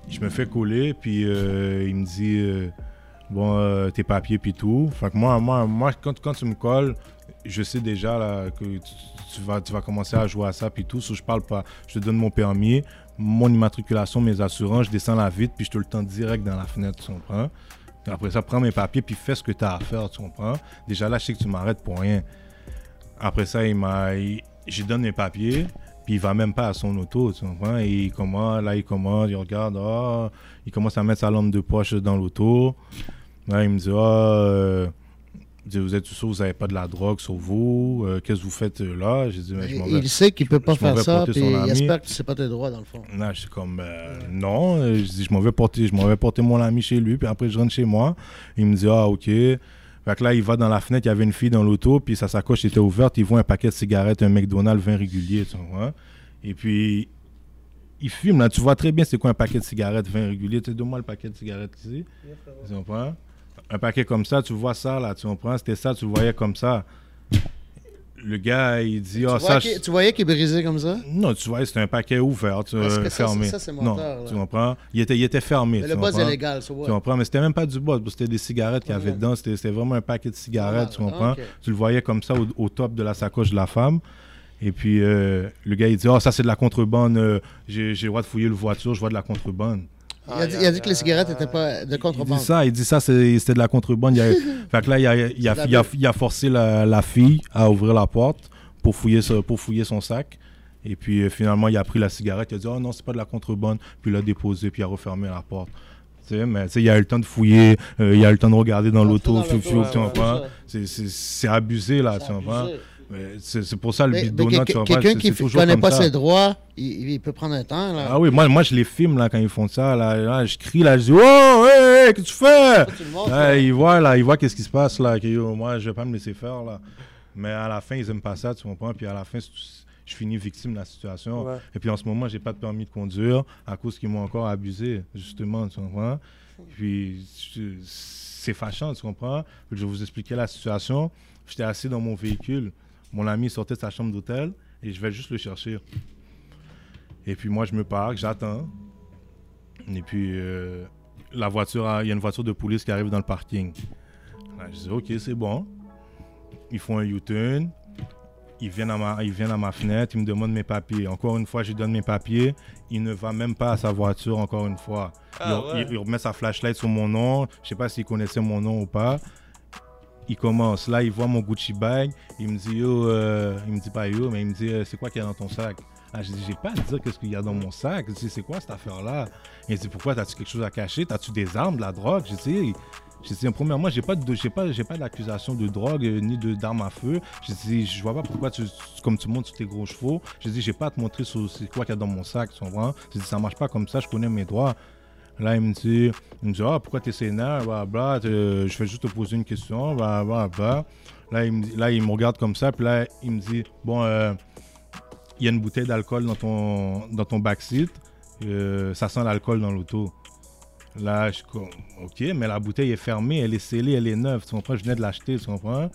Je me fais coller, puis euh, il me dit, euh, bon, tes papiers, puis tout. Fait que moi, moi, moi quand, quand tu me colles, je sais déjà que tu, vas, tu vas commencer à jouer à ça, puis tout. So, je parle pas. Je te donne mon permis, mon immatriculation, mes assurances, je descends la vitre, puis je te le tends direct dans la fenêtre, tu comprends? Après ça, prends mes papiers, puis fais ce que tu as à faire, tu comprends? Déjà là, je sais que tu m'arrêtes pour rien. Après ça, il m'a. lui donne mes papiers, puis il va même pas à son auto, tu comprends? Et il commence, là, il commence, il regarde, ah, il commence à mettre sa lampe de poche dans l'auto. Là, il me dit, il dit, vous êtes sûr que vous n'avez pas de la drogue sur vous? Euh, Qu'est-ce que vous faites euh, là? J'ai dit, mais je m'en vais. Il sait qu'il peut pas je m'en faire vais ça, porter puis son il ami. espère que tu sais pas tes droits, dans le fond. Là, je suis comme, euh, non. Je dis, je m'en vais porter, je m'en vais porter mon ami chez lui, puis après, je rentre chez moi. Il me dit, ah, ok. Fait que là, il va dans la fenêtre, il y avait une fille dans l'auto, puis sa sacoche était ouverte. Il voit un paquet de cigarettes, un McDonald's, 20 réguliers, tu vois. Et puis, il filme, là. Tu vois très bien c'est quoi un paquet de cigarettes, 20 réguliers. Tu sais, donne-moi le paquet de cigarettes ici. Tu comprends? Un paquet comme ça, tu vois ça, là, tu comprends? C'était ça, tu le voyais comme ça. Le gars, il dit, ah, tu, ça. je- tu voyais qu'il est brisé comme ça? non, tu vois, c'était un paquet ouvert, tu- Parce que ça, fermé. ça, c'est non, là. tu comprends? Il était, il était fermé. Mais le buzz est légal, what? Tu comprends? Mais c'était même pas du buzz, c'était des cigarettes qu'il y avait Ouais. dedans. C'était vraiment un paquet de cigarettes, Ah, tu comprends? Tu le voyais comme ça au, au top de la sacoche de la femme. Et puis, euh, le gars, il dit, oh, ça, c'est de la contrebande. euh, J'ai j'ai le droit de fouiller le voiture, je vois de la contrebande. Il a dit, il a dit que les cigarettes n'étaient pas de Il contrebande. dit ça, il dit ça, c'était de la contrebande. Il a- (laughs) fait que là, il a, il il il il forcé la, la fille à ouvrir la porte pour fouiller, ce- pour fouiller son sac. Et puis euh, finalement, il a pris la cigarette, il a dit Oh non, c'est pas de la contrebande. Puis il l'a déposé, puis il a refermé la porte. Tu sais, mais il a eu le temps de fouiller, euh, il a eu le temps de regarder dans l'auto, ouais, c'est abusé là, tu comprends? C'est c'est pour ça le Mais, mais tu quelqu'un C'est- qui ne connaît comme pas ça. ses droits, il, il peut prendre un temps. Là. Ah oui, moi, moi je les filme là quand ils font ça. Là, Là, je crie, là, je dis Oh, hey, hey, qu'est-ce que tu fais? Tu montres, là. ils voient là, ils voient qu'est-ce qui se passe là. Que, yo, moi, je vais pas me laisser faire là. Mais à la fin, ils aiment pas ça, tu comprends? Puis à la fin, je finis victime de la situation. Ouais. Et puis en ce moment, j'ai pas de permis de conduire à cause qu'ils m'ont encore abusé, justement, tu comprends? Puis je- c'est fâchant, tu comprends? Je vais vous expliquer la situation. J'étais assis dans mon véhicule. Mon ami sortait de sa chambre d'hôtel et je vais juste le chercher. Et puis moi, je me parque, j'attends. Et puis euh, la voiture, il y a une voiture de police qui arrive dans le parking. Là, je dis, ok, c'est bon. Ils font un U-turn. Ils viennent, à ma, ils viennent à ma fenêtre, ils me demandent mes papiers. Encore une fois, je lui donne mes papiers. Il ne va même pas à sa voiture, encore une fois. Ah il, ouais. il- il remet sa flashlight sur mon nom. Je sais pas s'il connaissait mon nom ou pas. Il commence. Là, il voit mon Gucci bag. Il me dit, yo, euh, il me dit pas yo, mais il me dit, euh, c'est quoi qu'il y a dans ton sac? Là, j'ai dit, j'ai pas à dire qu'est-ce qu'il y a dans mon sac. J'ai dit, c'est quoi cette affaire-là? Il dit, pourquoi? T'as-tu quelque chose à cacher? T'as-tu des armes, de la drogue? J'ai dit, j'ai dit, premièrement, j'ai pas de, j'ai pas, j'ai pas d'accusation de drogue euh, ni de d'armes à feu. J'ai dit, je vois pas pourquoi tu, comme tu montes sur tes gros chevaux. J'ai dit, j'ai pas à te montrer sur c'est quoi qu'il y a dans mon sac, tu comprends? J'ai dit, ça marche pas comme ça, je connais mes droits. Là, il me dit, il me dit, ah, pourquoi t'es sénère, bla, bla, euh, je vais juste te poser une question, bla, bla, bla. Là, il me, là, il me regarde comme ça, puis là, il me dit, bon, euh, il y a une bouteille d'alcool dans ton, dans ton backseat, euh, ça sent l'alcool dans l'auto. Là, je suis comme, ok, mais la bouteille est fermée, elle est scellée, elle est neuve, tu comprends? Je venais de l'acheter, tu comprends?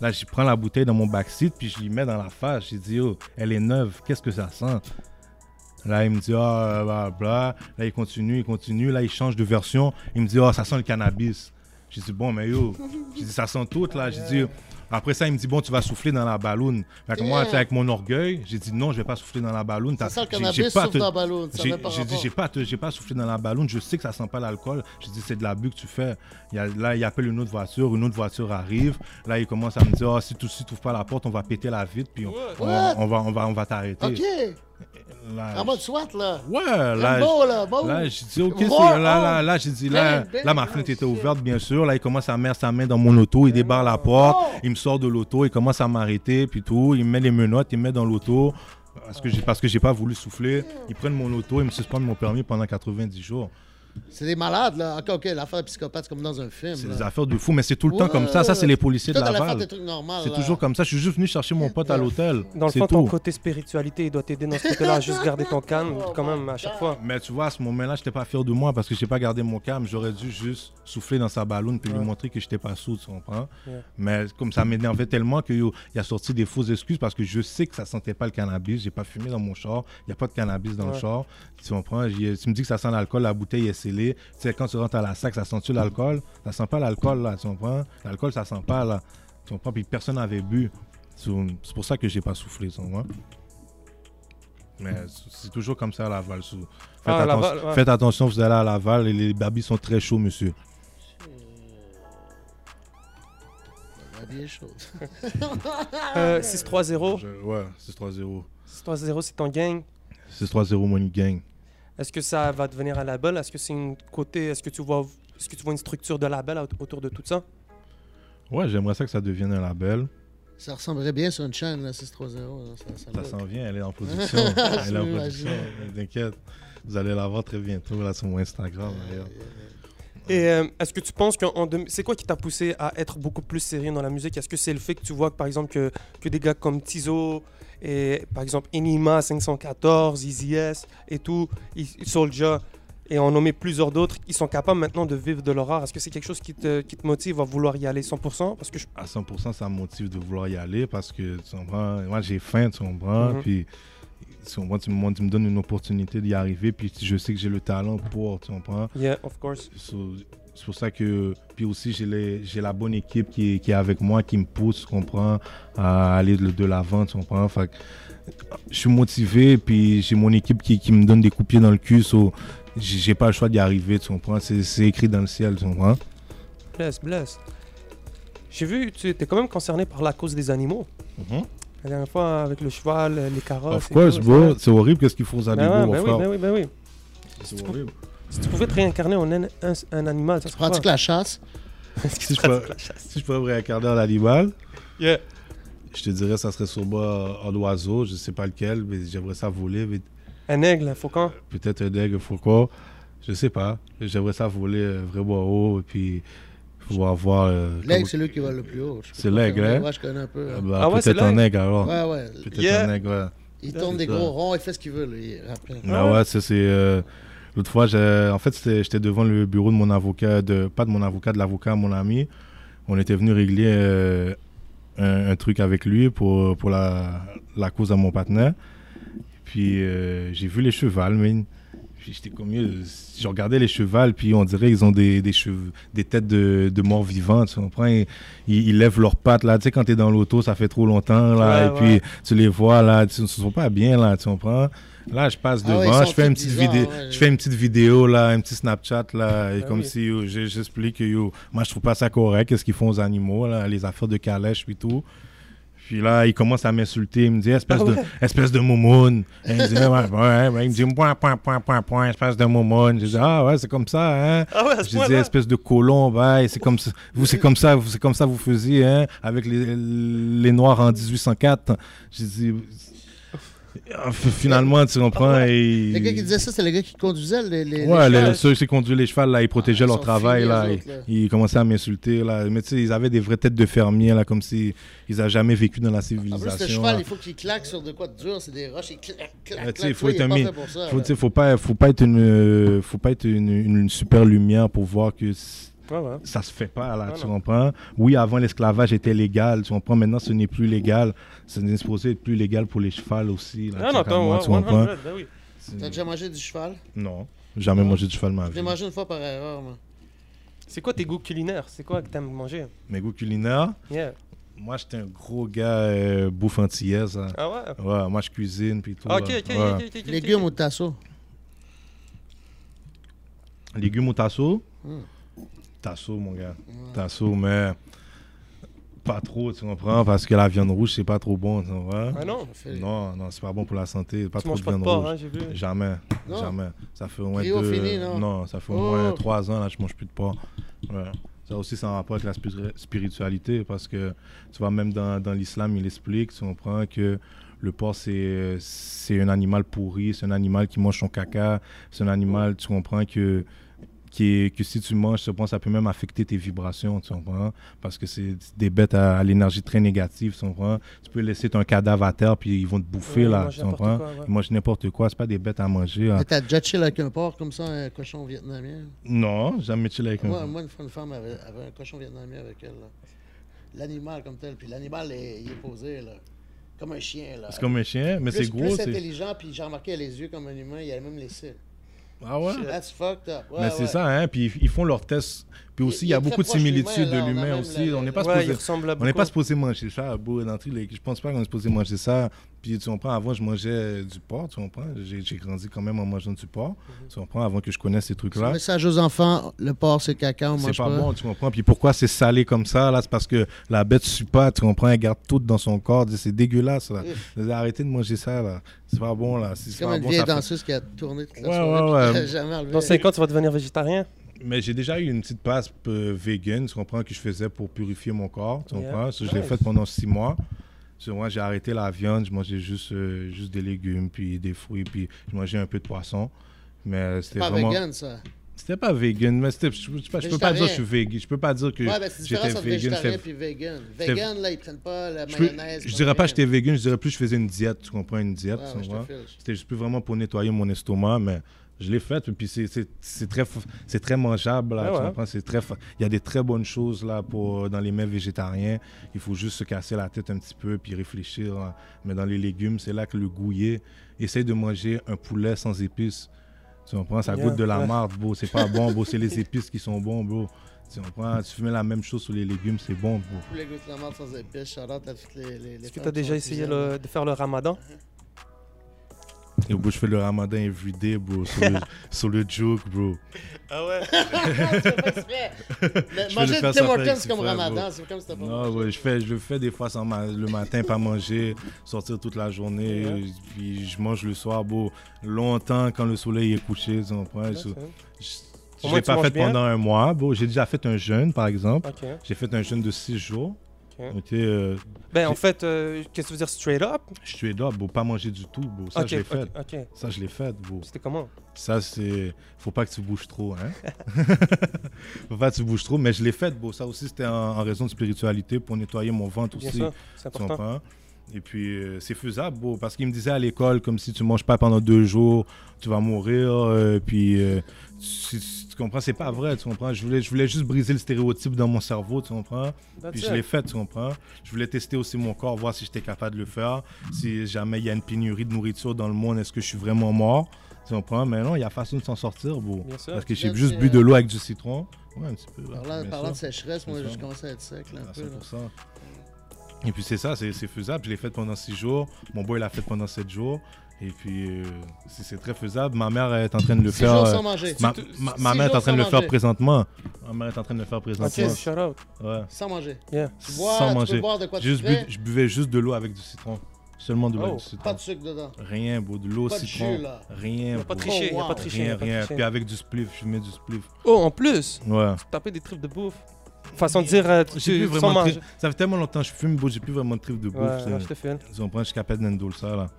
Là, je prends la bouteille dans mon backseat, puis je lui mets dans la face. J'ai dit, oh, elle est neuve, qu'est-ce que ça sent? Là, il me dit, ah, bla, bla. Là, il continue, il continue. Là, il change de version. Il me dit, oh, ça sent le cannabis. J'ai dit, bon, mais yo, j'ai dit, ça sent tout, là. J'ai dit, après ça, il me dit, bon, tu vas souffler dans la balloune. Fait que moi, avec mon orgueil, j'ai dit, non, je vais pas souffler dans la balloune. C'est ça, j'ai- pas te- dans la balloune, J'ai dit, j'ai pas, te- pas soufflé dans la balloune. Je sais que ça sent pas l'alcool. J'ai dit, c'est de l'abus que tu fais. Il a- là, il appelle une autre voiture. Une autre voiture arrive. Là, il commence à me dire, Ah, si tu si tu ouvres pas la porte, on va péter la vitre. Puis on, on- on va, on va, on va t'arrêter. OK. Là, En mode SWAT, là. Ouais, là, Rambo, là. Bon. Là, j'ai dit, OK, là, là, là, j'ai dit, là, là, ma fenêtre était ouverte, bien sûr. Là, il commence à mettre sa main dans mon auto, il débarre la porte, Oh. il me sort de l'auto, il commence à m'arrêter, puis tout. Il me met les menottes, il me met dans l'auto. Parce que j'ai parce que j'ai pas voulu souffler. Ils prennent mon auto, ils me suspendent mon permis pendant 90 jours. C'est des malades, là. OK, OK, l'affaire psychopathe, c'est comme dans un film. C'est des affaires de fou, mais c'est tout le temps Ouais. comme ça. Ça, c'est les policiers de Laval. C'est toujours comme ça. Je suis juste venu chercher mon pote à l'hôtel. Dans le fond, ton tout. côté spiritualité, il doit t'aider dans ce côté-là à juste garder ton calme quand même à chaque fois. Mais tu vois, à ce moment-là, j'étais pas fier de moi parce que j'ai pas gardé mon calme. J'aurais dû juste souffler dans sa ballonne puis lui montrer que j'étais pas sous, tu comprends? Ouais. Mais comme ça m'énervait tellement qu'il il a sorti des fausses excuses parce que je sais que ça sentait pas le cannabis. J'ai pas fumé dans mon char. Il y a pas de cannabis dans le char. Tu comprends? Tu me dis que ça sent l'alcool, la bouteille est scellée. Tu sais, quand tu rentres à la sac, ça sent-tu l'alcool? Ça sent pas l'alcool, là, tu comprends? L'alcool, ça sent pas, là. Tu comprends? Puis personne n'avait bu. C'est pour ça que j'ai pas soufflé, tu comprends? Mais c'est toujours comme ça à Laval. Faites, Ah, atten- Laval, ouais. faites attention, vous allez à Laval et les babis sont très chauds, monsieur. La vie est chaude. (laughs) Euh, 630, Je- ouais, 6-3-0. 630, c'est ton gang? 6-3-0 Money Gang. Est-ce que ça va devenir un label? Est-ce que c'est une côté Est-ce que tu vois Est-ce que tu vois une structure de label aut- autour de tout ça? Ouais, j'aimerais ça que ça devienne un label. Ça ressemblerait bien sur une chaîne, là, 630. là, Ça, ça Ça s'en vient, elle est en (laughs) production. elle est en production. T'inquiète. Vous allez la voir très bientôt là sur mon Instagram. d'ailleurs. Et euh, est-ce que tu penses deux- c'est quoi qui t'a poussé à être beaucoup plus sérieux dans la musique? Est-ce que c'est le fait que tu vois que par exemple que, que des gars comme Tizo et par exemple Enima 514, Easy S et tout, Soulja et en nommer plusieurs d'autres, ils sont capables maintenant de vivre de leur art. Est-ce que c'est quelque chose qui te, qui te motive à vouloir y aller 100% Parce que je... À 100%, ça me motive de vouloir y aller parce que tu comprends, moi j'ai faim, tu comprends. Mhm. Puis tu, comprends, tu, me, tu me donnes une opportunité d'y arriver. Puis je sais que j'ai le talent pour, tu comprends. Yeah, of course. So, c'est pour ça que. Puis aussi, j'ai la bonne équipe qui est, qui est avec moi, qui me pousse, tu comprends, à aller de, de l'avant, tu comprends. Fait je suis motivé, puis j'ai mon équipe qui, qui me donne des coups de pied dans le cul. So, j'ai pas le choix d'y arriver, tu comprends. C'est écrit dans le ciel, tu comprends. Bless, bless. J'ai vu, tu étais quand même concerné par la cause des animaux. La dernière fois, avec le cheval, les carottes. Of course, bro. C'est horrible qu'est-ce qu'ils font aux Ben animaux, ouais, mon ben oui, ben oui, ben oui. C'est horrible. Si tu pouvais te réincarner en un, un- un animal, ça serait Prends-tu que quoi? la chasse? (laughs) Si je peux- si je pouvais me réincarner en animal, Yeah. je te dirais ça serait sûrement un oiseau, je sais pas lequel, mais j'aimerais ça voler. mais Un aigle, un faucon? peut-être un aigle faucon, je sais pas. J'aimerais ça voler euh, vraiment haut et puis pouvoir voir. euh, L'aigle, comme- c'est lui qui va le plus haut. C'est l'aigle, hein? Ouais, je connais un peu. Hein. bah, Ah ouais, c'est peut-être un aigle alors. Ouais, ouais. Peut-être Yeah. un aigle, ouais. Il tourne des ça. gros ronds, il fait ce qu'il veut, lui. Rappelez. Ah ouais, ça c'est. euh, L'autre fois, en fait, j'étais devant le bureau de mon avocat, de, pas de mon avocat, de l'avocat mon ami. On était venu régler euh, un, truc avec lui pour, pour la, la cause à mon partenaire. Puis euh, j'ai vu les chevals, man. Puis j'étais comme, je regardais les chevals, puis on dirait qu'ils ont des, des, cheveux, des têtes de, de morts vivants, tu comprends? Ils, ils- ils lèvent leurs pattes, là. Tu sais, quand t'es dans l'auto, ça fait trop longtemps, là. Ouais, et puis tu les vois, là. Tu ne sont pas bien, là, tu comprends? Là, je passe Ah ouais, devant, ils je fais une petite vidéo, je fais une petite vidéo là, un petit Snapchat là, et Ah comme oui. si j'explique que yo, moi je trouve pas ça correct, qu'est-ce qu'ils font aux animaux là, les affaires de calèche et tout. Puis là, il commence à m'insulter. Il me dit, espèce, Ah de, espèce de moumoune. Et il me dit, ouais, ouais, ouais. Il me dit, point, point, point, point, point, espèce de moumoune. Je dis, ah ouais, c'est comme ça, hein. Ah ouais, Je dis, espèce de colon, ouais, c'est comme ça. Vous, c'est comme ça, vous, c'est comme ça vous faisiez, hein, avec les, les Noirs en 1804. J'ai dit, ah, finalement, tu comprends, et... Le gars qui disait ça, c'est le gars qui conduisait les. les Ouais, les le- chevals. ceux qui conduisaient les chevals, là, ils protégeaient Ah, leur travail, là. Ils, autres, là. ils commençaient à m'insulter, là. Mais tu sais, ils avaient des vraies têtes de fermiers, là, comme si ils n'avaient jamais vécu dans la En plus, civilisation. le cheval, là. il faut qu'il claque sur de quoi de dur, c'est des roches, il claque, claque, claque. faut être il est un pas mi- fait pour ça. Faut, faut pas, faut pas être une, euh, faut pas être une, une- une super lumière pour voir que Ouais, ouais. ça se fait pas là, Ah, tu non. comprends? Oui, avant l'esclavage était légal, tu comprends? Maintenant, ce n'est plus légal. Ce n'est supposé être plus légal pour les chevals aussi. Là, Ah tu non, comprends? attends, tu comprends? 100, ben oui. T'as déjà mangé du cheval? Non, jamais Non. mangé de cheval ma Je l'ai vie. mangé une fois par erreur, moi. C'est quoi tes goûts culinaires? C'est quoi que t'aimes manger? Mes goûts culinaires, Yeah. moi, j'étais un gros gars euh, bouffe antillaise. hein. Ah ouais? Ouais, moi, je cuisine puis tout. Ah, ok, là. ok, Ouais. ok, ok, ok. Légumes ou tasso? Légumes ou tasso? Hmm. Tasso, mon gars. Tasso, mais pas trop, tu comprends? Parce que la viande rouge, c'est pas trop bon, tu comprends? Ah non? Fait- Non, non, c'est pas bon pour la santé. Pas Tu trop de pas de viande porc, rouge. hein, vu. Jamais, Non. jamais. Ça fait au moins deux... fini, non? ça fait au Oh. moins trois ans, là, je mange plus de porc. Ouais. Ça aussi, c'est en rapport avec la spiri- spiritualité, parce que, tu vois, même dans, dans l'islam, il explique, tu comprends, que le porc, c'est c'est un animal pourri, c'est un animal qui mange son caca, c'est un animal, tu comprends, que, qui est, que si tu manges, tu comprends, ça peut même affecter tes vibrations, tu comprends, parce que c'est des bêtes à, à l'énergie très négative, tu comprends? Tu peux laisser ton cadavre à terre, puis ils vont te bouffer, Ouais, là, tu comprends? quoi, ouais. Ils mangent n'importe quoi, c'est pas des bêtes à manger. hein. Mais T'as déjà chill avec un porc comme ça, un cochon vietnamien? Non, jamais chillé avec un Moi, moi, une fois, une femme avait, avait un cochon vietnamien avec elle. L'animal comme tel. Puis l'animal, est- il est posé, là. Comme un chien, là. C'est comme un chien, mais c'est gros. Plus c'est- intelligent, puis j'ai remarqué, les yeux comme un humain, il a même les cils. Ah ouais? That's fucked up. Ouais, mais c'est ouais. ça, hein. Puis ils- ils font leurs tests. Puis aussi, il y a beaucoup de similitudes de l'humain, aussi. le- On n'est pas Ouais, supposé. à On n'est pas supposé manger ça, beau, dans tous les... Je pense pas qu'on est supposé manger ça. Puis tu comprends, avant, je mangeais du porc, tu comprends. J'ai j'ai grandi quand même en mangeant du porc. Mhm. Tu comprends, avant que je connaisse ces C'est trucs-là. message aux enfants, le porc c'est caca, on C'est mange pas pas. bon, tu comprends. Puis pourquoi c'est salé comme ça, là? C'est parce que la bête suit pas, tu comprends. Elle garde tout dans son corps. C'est dégueulasse, là. Arrêtez de manger ça, là. C'est pas bon, là. C'est c'est comme une bon, vieille fait- danseuse qui a tourné toute la Ouais, soirée, ouais, ouais. jamais. Dans 5 ans, tu vas devenir végétarien? Mais j'ai déjà eu une petite passe euh, vegan, tu comprends, que je faisais pour purifier mon corps, tu Yeah. comprends? Ça, je l'ai Nice. fait pendant six mois. Sur moi, j'ai arrêté la viande, je mangeais juste, euh, juste des légumes, puis des fruits, puis je mangeais un peu de poisson. Mais c'était Pas vraiment... vegan, ça. C'était pas vegan, mais c'était... Je, je, je peux pas- dire que je suis vegan. Je peux pas dire que Ouais, ben c'est différent j'étais entre vegan. végétarien c'était- puis vegan. là, ils prennent pas la mayonnaise. je dirais pas que j'étais vegan, je dirais plus que je faisais une diète, tu comprends, une diète, Ouais, tu ouais. C'était juste plus vraiment pour nettoyer mon estomac, mais je l'ai fait. Puis c'est- c'est c'est très, très mangeable. Là, Ah tu ouais. comprends? C'est très, il y a des très bonnes choses là, pour, dans les mets végétariens. Il faut juste se casser la tête un petit peu puis réfléchir. là. Mais dans les légumes, c'est là que le est. Essaye de manger un poulet sans épices. Tu comprends? Ça Yeah, goûte de la ouais. marde, bro. C'est pas bon, bro. C'est les (laughs) épices qui sont bons, bro. Tu comprends? Tu fais la même chose sur les légumes, c'est bon, bro. Poulet goûte la marde sans épices, out à toutes les, les, les Est-ce que tu as déjà essayé le- de faire le ramadan? Et bro, je fais le ramadan everyday, bro. Sur le, (laughs) sur le joke, bro. Ah ouais? Je Manger de Tim Hortons, comme Ramadan, bro. c'est comme si t'as pas Non, ouais, je, fais, je le fais des fois sans ma- le matin, pas manger, sortir toute la journée, Ouais. puis je mange le soir, beau, longtemps quand le soleil est couché, tu comprends? Ouais, Je je l'ai pas fait bien. pendant un mois. Bon, j'ai déjà fait un jeûne, par exemple. Ok. J'ai fait un jeûne de six jours. Euh, Ben, en fait, euh, qu'est-ce que tu veux dire straight up? suis là, beau, pas manger du tout, beau. Ça, je l'ai ok, fait. ok. Ça, je l'ai fait, beau. C'était comment? Ça, c'est. Faut pas que tu bouges trop, hein. (laughs) Faut pas que tu bouges trop, mais je l'ai fait, beau. Ça aussi, c'était en, en raison de spiritualité pour nettoyer mon ventre Bien aussi. sûr, c'est important. Et puis, euh, c'est faisable, parce qu'il me disait à l'école, comme si tu manges pas pendant deux jours, tu vas mourir. euh, puis, euh, tu, tu- tu comprends? C'est pas vrai, tu comprends? Je voulais, je voulais juste briser le stéréotype dans mon cerveau, tu comprends? That's Puis it. je l'ai fait, tu comprends? Je voulais tester aussi mon corps, voir si j'étais capable de le faire. Si jamais il y a une pénurie de nourriture dans le monde, est-ce que je suis vraiment mort? Tu comprends? Mais non, il y a façon de s'en sortir, beau. Bien sûr. Parce que j'ai juste bu de euh, l'eau avec du citron. Ouais, un petit peu. là, Parlant, de sécheresse, moi, je commence à être sec, là, un À peu. là. 100%. Et puis c'est ça, c'est faisable. Je l'ai fait pendant six jours. Mon boy l'a fait pendant sept jours. Et puis, euh, c'est très faisable. Ma mère est en train de le Six faire. jours euh, sans manger. ma, ma- six ma mère est en train de le faire présentement. Ma mère est en train de le faire Ok, présentement. shout out. Ouais. Sans manger. Yeah. Tu bois, Sans tu peux manger. boire de quoi Juste bu- je buvais juste de l'eau avec du citron. Seulement de l'eau Oh, avec du citron. Pas de sucre dedans. Rien, bro. De l'eau, de citron. jus, là. Rien. Y'a pas bro. triché, Oh, y'a pas wow. triché. Rien. Puis avec du spliff, je mets du spliff. Oh, en plus, Ouais. taper des tripes de bouffe. Façon de dire, euh, tu, sans manger. Ça fait tellement longtemps que je fume. J'ai plus vraiment de trip de bouffe. Ouais, je te comprends, je suis capable d'endole ça, là.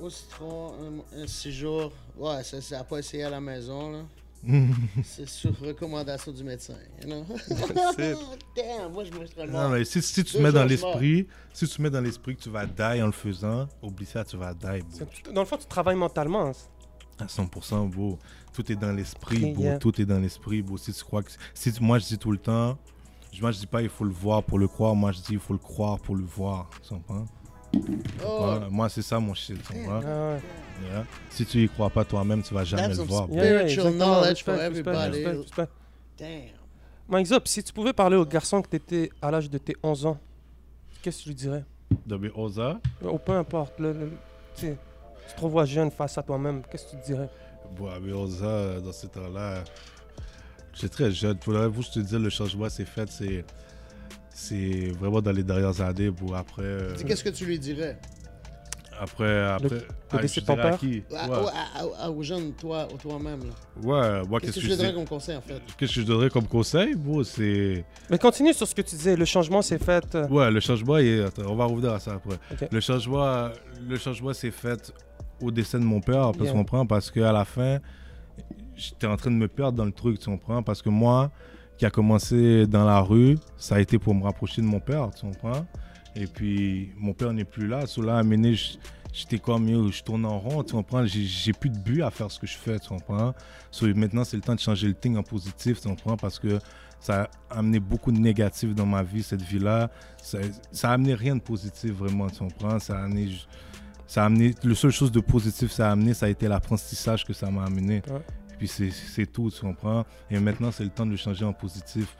Au citron, un, un six jours. Ouais, ça, ça a pas essayé à la maison, là. (laughs) C'est sur recommandation du médecin, you know? it. (laughs) Damn, moi, je me serais Non, mais si, si tu te mets dans l'esprit, si tu te mets dans l'esprit que tu vas die en le faisant, oublie ça, tu vas die, Dans le fond, tu travailles mentalement. À 100%, bro. Tout est dans l'esprit. Yeah. Tout est dans l'esprit, bro. Si tu crois que. Si tu- Moi, je dis tout le temps. Moi, je dis pas il faut le voir pour le croire. Moi, je dis il faut le croire pour le voir. Tu comprends? Oh, Moi, c'est ça mon shit. Tu comprends? Ah ouais. Yeah. Si tu y crois pas toi-même, tu vas jamais That's le voir. Yeah, Spiritual knowledge for everybody. damn. Mike Zop, si tu pouvais parler au garçon que tu étais à l'âge de tes 11 ans, qu'est-ce que tu lui dirais? W. Oza. Ou peu importe, le, le- tu sais, tu te revois jeune face à toi-même, qu'est-ce que tu te dirais? Bon, dans ce temps-là, j'étais très jeune. Pour vous, je te dis, le changement s'est fait. C'est. C'est vraiment dans les dernières années, bro. Après. euh, Qu'est-ce que tu lui dirais? Après, après. le ah, décès je de ton père? qui? À- Ouais. à- à- à- aux jeunes, toi, toi-même. Ouais, moi, Qu'est-ce que je donnerais comme conseil, en fait? Qu'est-ce que je donnerais comme conseil, bro C'est. Mais continue sur ce que tu disais, le changement s'est fait. euh, Ouais, le changement, il est- attends, on va revenir à ça après. Le changement, le changement s'est fait au décès de mon père, tu Yeah. comprends Parce qu'à la fin, j'étais en train de me perdre dans le truc, tu comprends? Parce que moi, qui a commencé dans la rue, ça a été pour me rapprocher de mon père, tu comprends? Et puis, mon père n'est plus là. Cela a amené, j'étais comme, yo, je tourne en rond, tu comprends? J'ai plus de but à faire ce que je fais, tu comprends? Maintenant, c'est le temps de changer le thing en positif, tu comprends? Parce que ça a amené beaucoup de négatifs dans ma vie, cette vie-là. Ça, ça a amené rien de positif, vraiment, tu comprends? Ça a amené... Le seule chose de positif ça a amené, ça a été l'apprentissage que ça m'a amené. Puis c'est- tout, tu comprends? Et maintenant, c'est le temps de le changer en positif.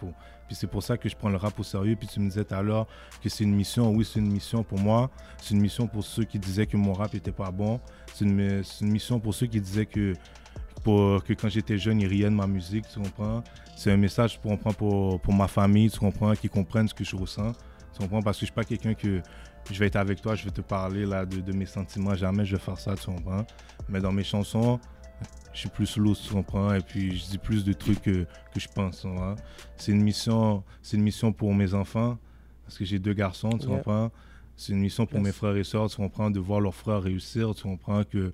Puis c'est pour ça que je prends le rap au sérieux. Puis tu me disais tout à l'heure que c'est une mission. Oui, c'est une mission pour moi. C'est une mission pour ceux qui disaient que mon rap était pas bon. C'est une, mission pour ceux qui disaient que, que quand j'étais jeune, ils riaient de ma musique, tu comprends? C'est un message pour, pour, pour ma famille, tu comprends? Qui comprennent ce que je ressens. Tu comprends? Parce que je suis pas quelqu'un que je vais être avec toi, je vais te parler là de, de mes sentiments. Jamais je vais faire ça, tu comprends? Mais dans mes chansons, je suis plus loose, tu comprends Et puis je dis plus de trucs que, que je pense, vois. C'est une mission, c'est une mission pour mes enfants parce que j'ai deux garçons, tu Yeah. comprends C'est une mission pour Yes. mes frères et sœurs, tu comprends De voir leurs frères réussir, tu comprends que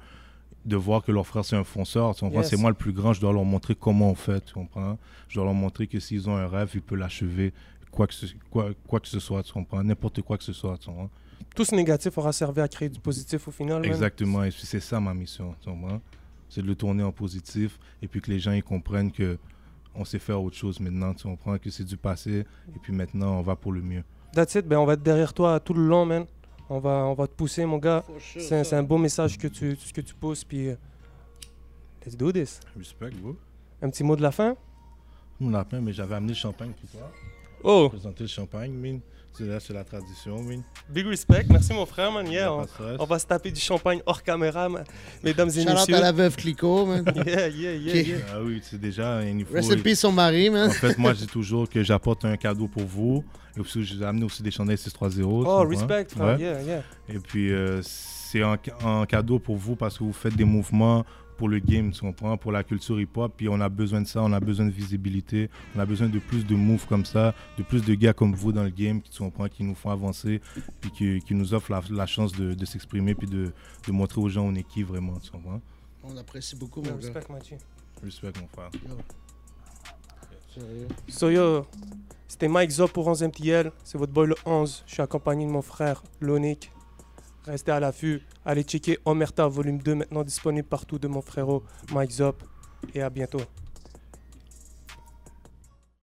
de voir que leur frère c'est un fonceur, tu comprends Yes. C'est moi le plus grand, je dois leur montrer comment on fait, tu comprends Je dois leur montrer que s'ils ont un rêve, ils peuvent l'achever, quoi que ce, quoi, quoi que ce soit, tu comprends N'importe quoi que ce soit, tu comprends Tout ce négatif aura servi à créer du positif au final. Exactement, et c'est ça ma mission, tu comprends C'est de le tourner en positif et puis que les gens ils comprennent que on sait faire autre chose maintenant, tu comprends que c'est du passé et puis maintenant on va pour le mieux. That's it, ben on va être derrière toi tout le long, man. On va, on va te pousser, mon gars. Sure, C'est un, ça. c'est un beau message que tu, que tu pousses, puis euh, let's do this. Respect, bro. Un petit mot de la fin? On l'a peint, mais j'avais amené le champagne pour toi. Oh, Présenter le champagne, mine. C'est là, c'est la tradition, mine. big respect. Merci, mon frère, man. Yeah, on, va se taper du champagne hors caméra, man. mesdames et Shout messieurs. à la veuve Clicquot, man. (laughs) Yeah, yeah, yeah, yeah. Ah oui, c'est déjà, il faut. Peace, son mari, man. En fait, moi, je dis toujours que j'apporte un cadeau pour vous. Et aussi, j'ai amené aussi des chandelles 630. tu Oh, respect, frère. Ouais. Yeah, yeah. Et puis, euh, c'est un cadeau pour vous parce que vous faites des mouvements pour le game, tu comprends, pour la culture hip-hop. Puis on a besoin de ça, on a besoin de visibilité, on a besoin de plus de moves comme ça, de plus de gars comme vous dans le game, qui, tu comprends, qui nous font avancer, puis qui, qui nous offrent la, la chance de, de s'exprimer, puis de, de montrer aux gens on est qui vraiment, tu comprends. On apprécie beaucoup, mon gars. respect, Mathieu. Respect, mon frère. So yo, c'était Mike Zop pour 11 MTL. C'est votre boy le 11. Je suis accompagné de mon frère Lonic. Restez à l'affût. Allez checker Omerta volume 2 maintenant disponible partout de mon frérot Mike Zop. Et à bientôt.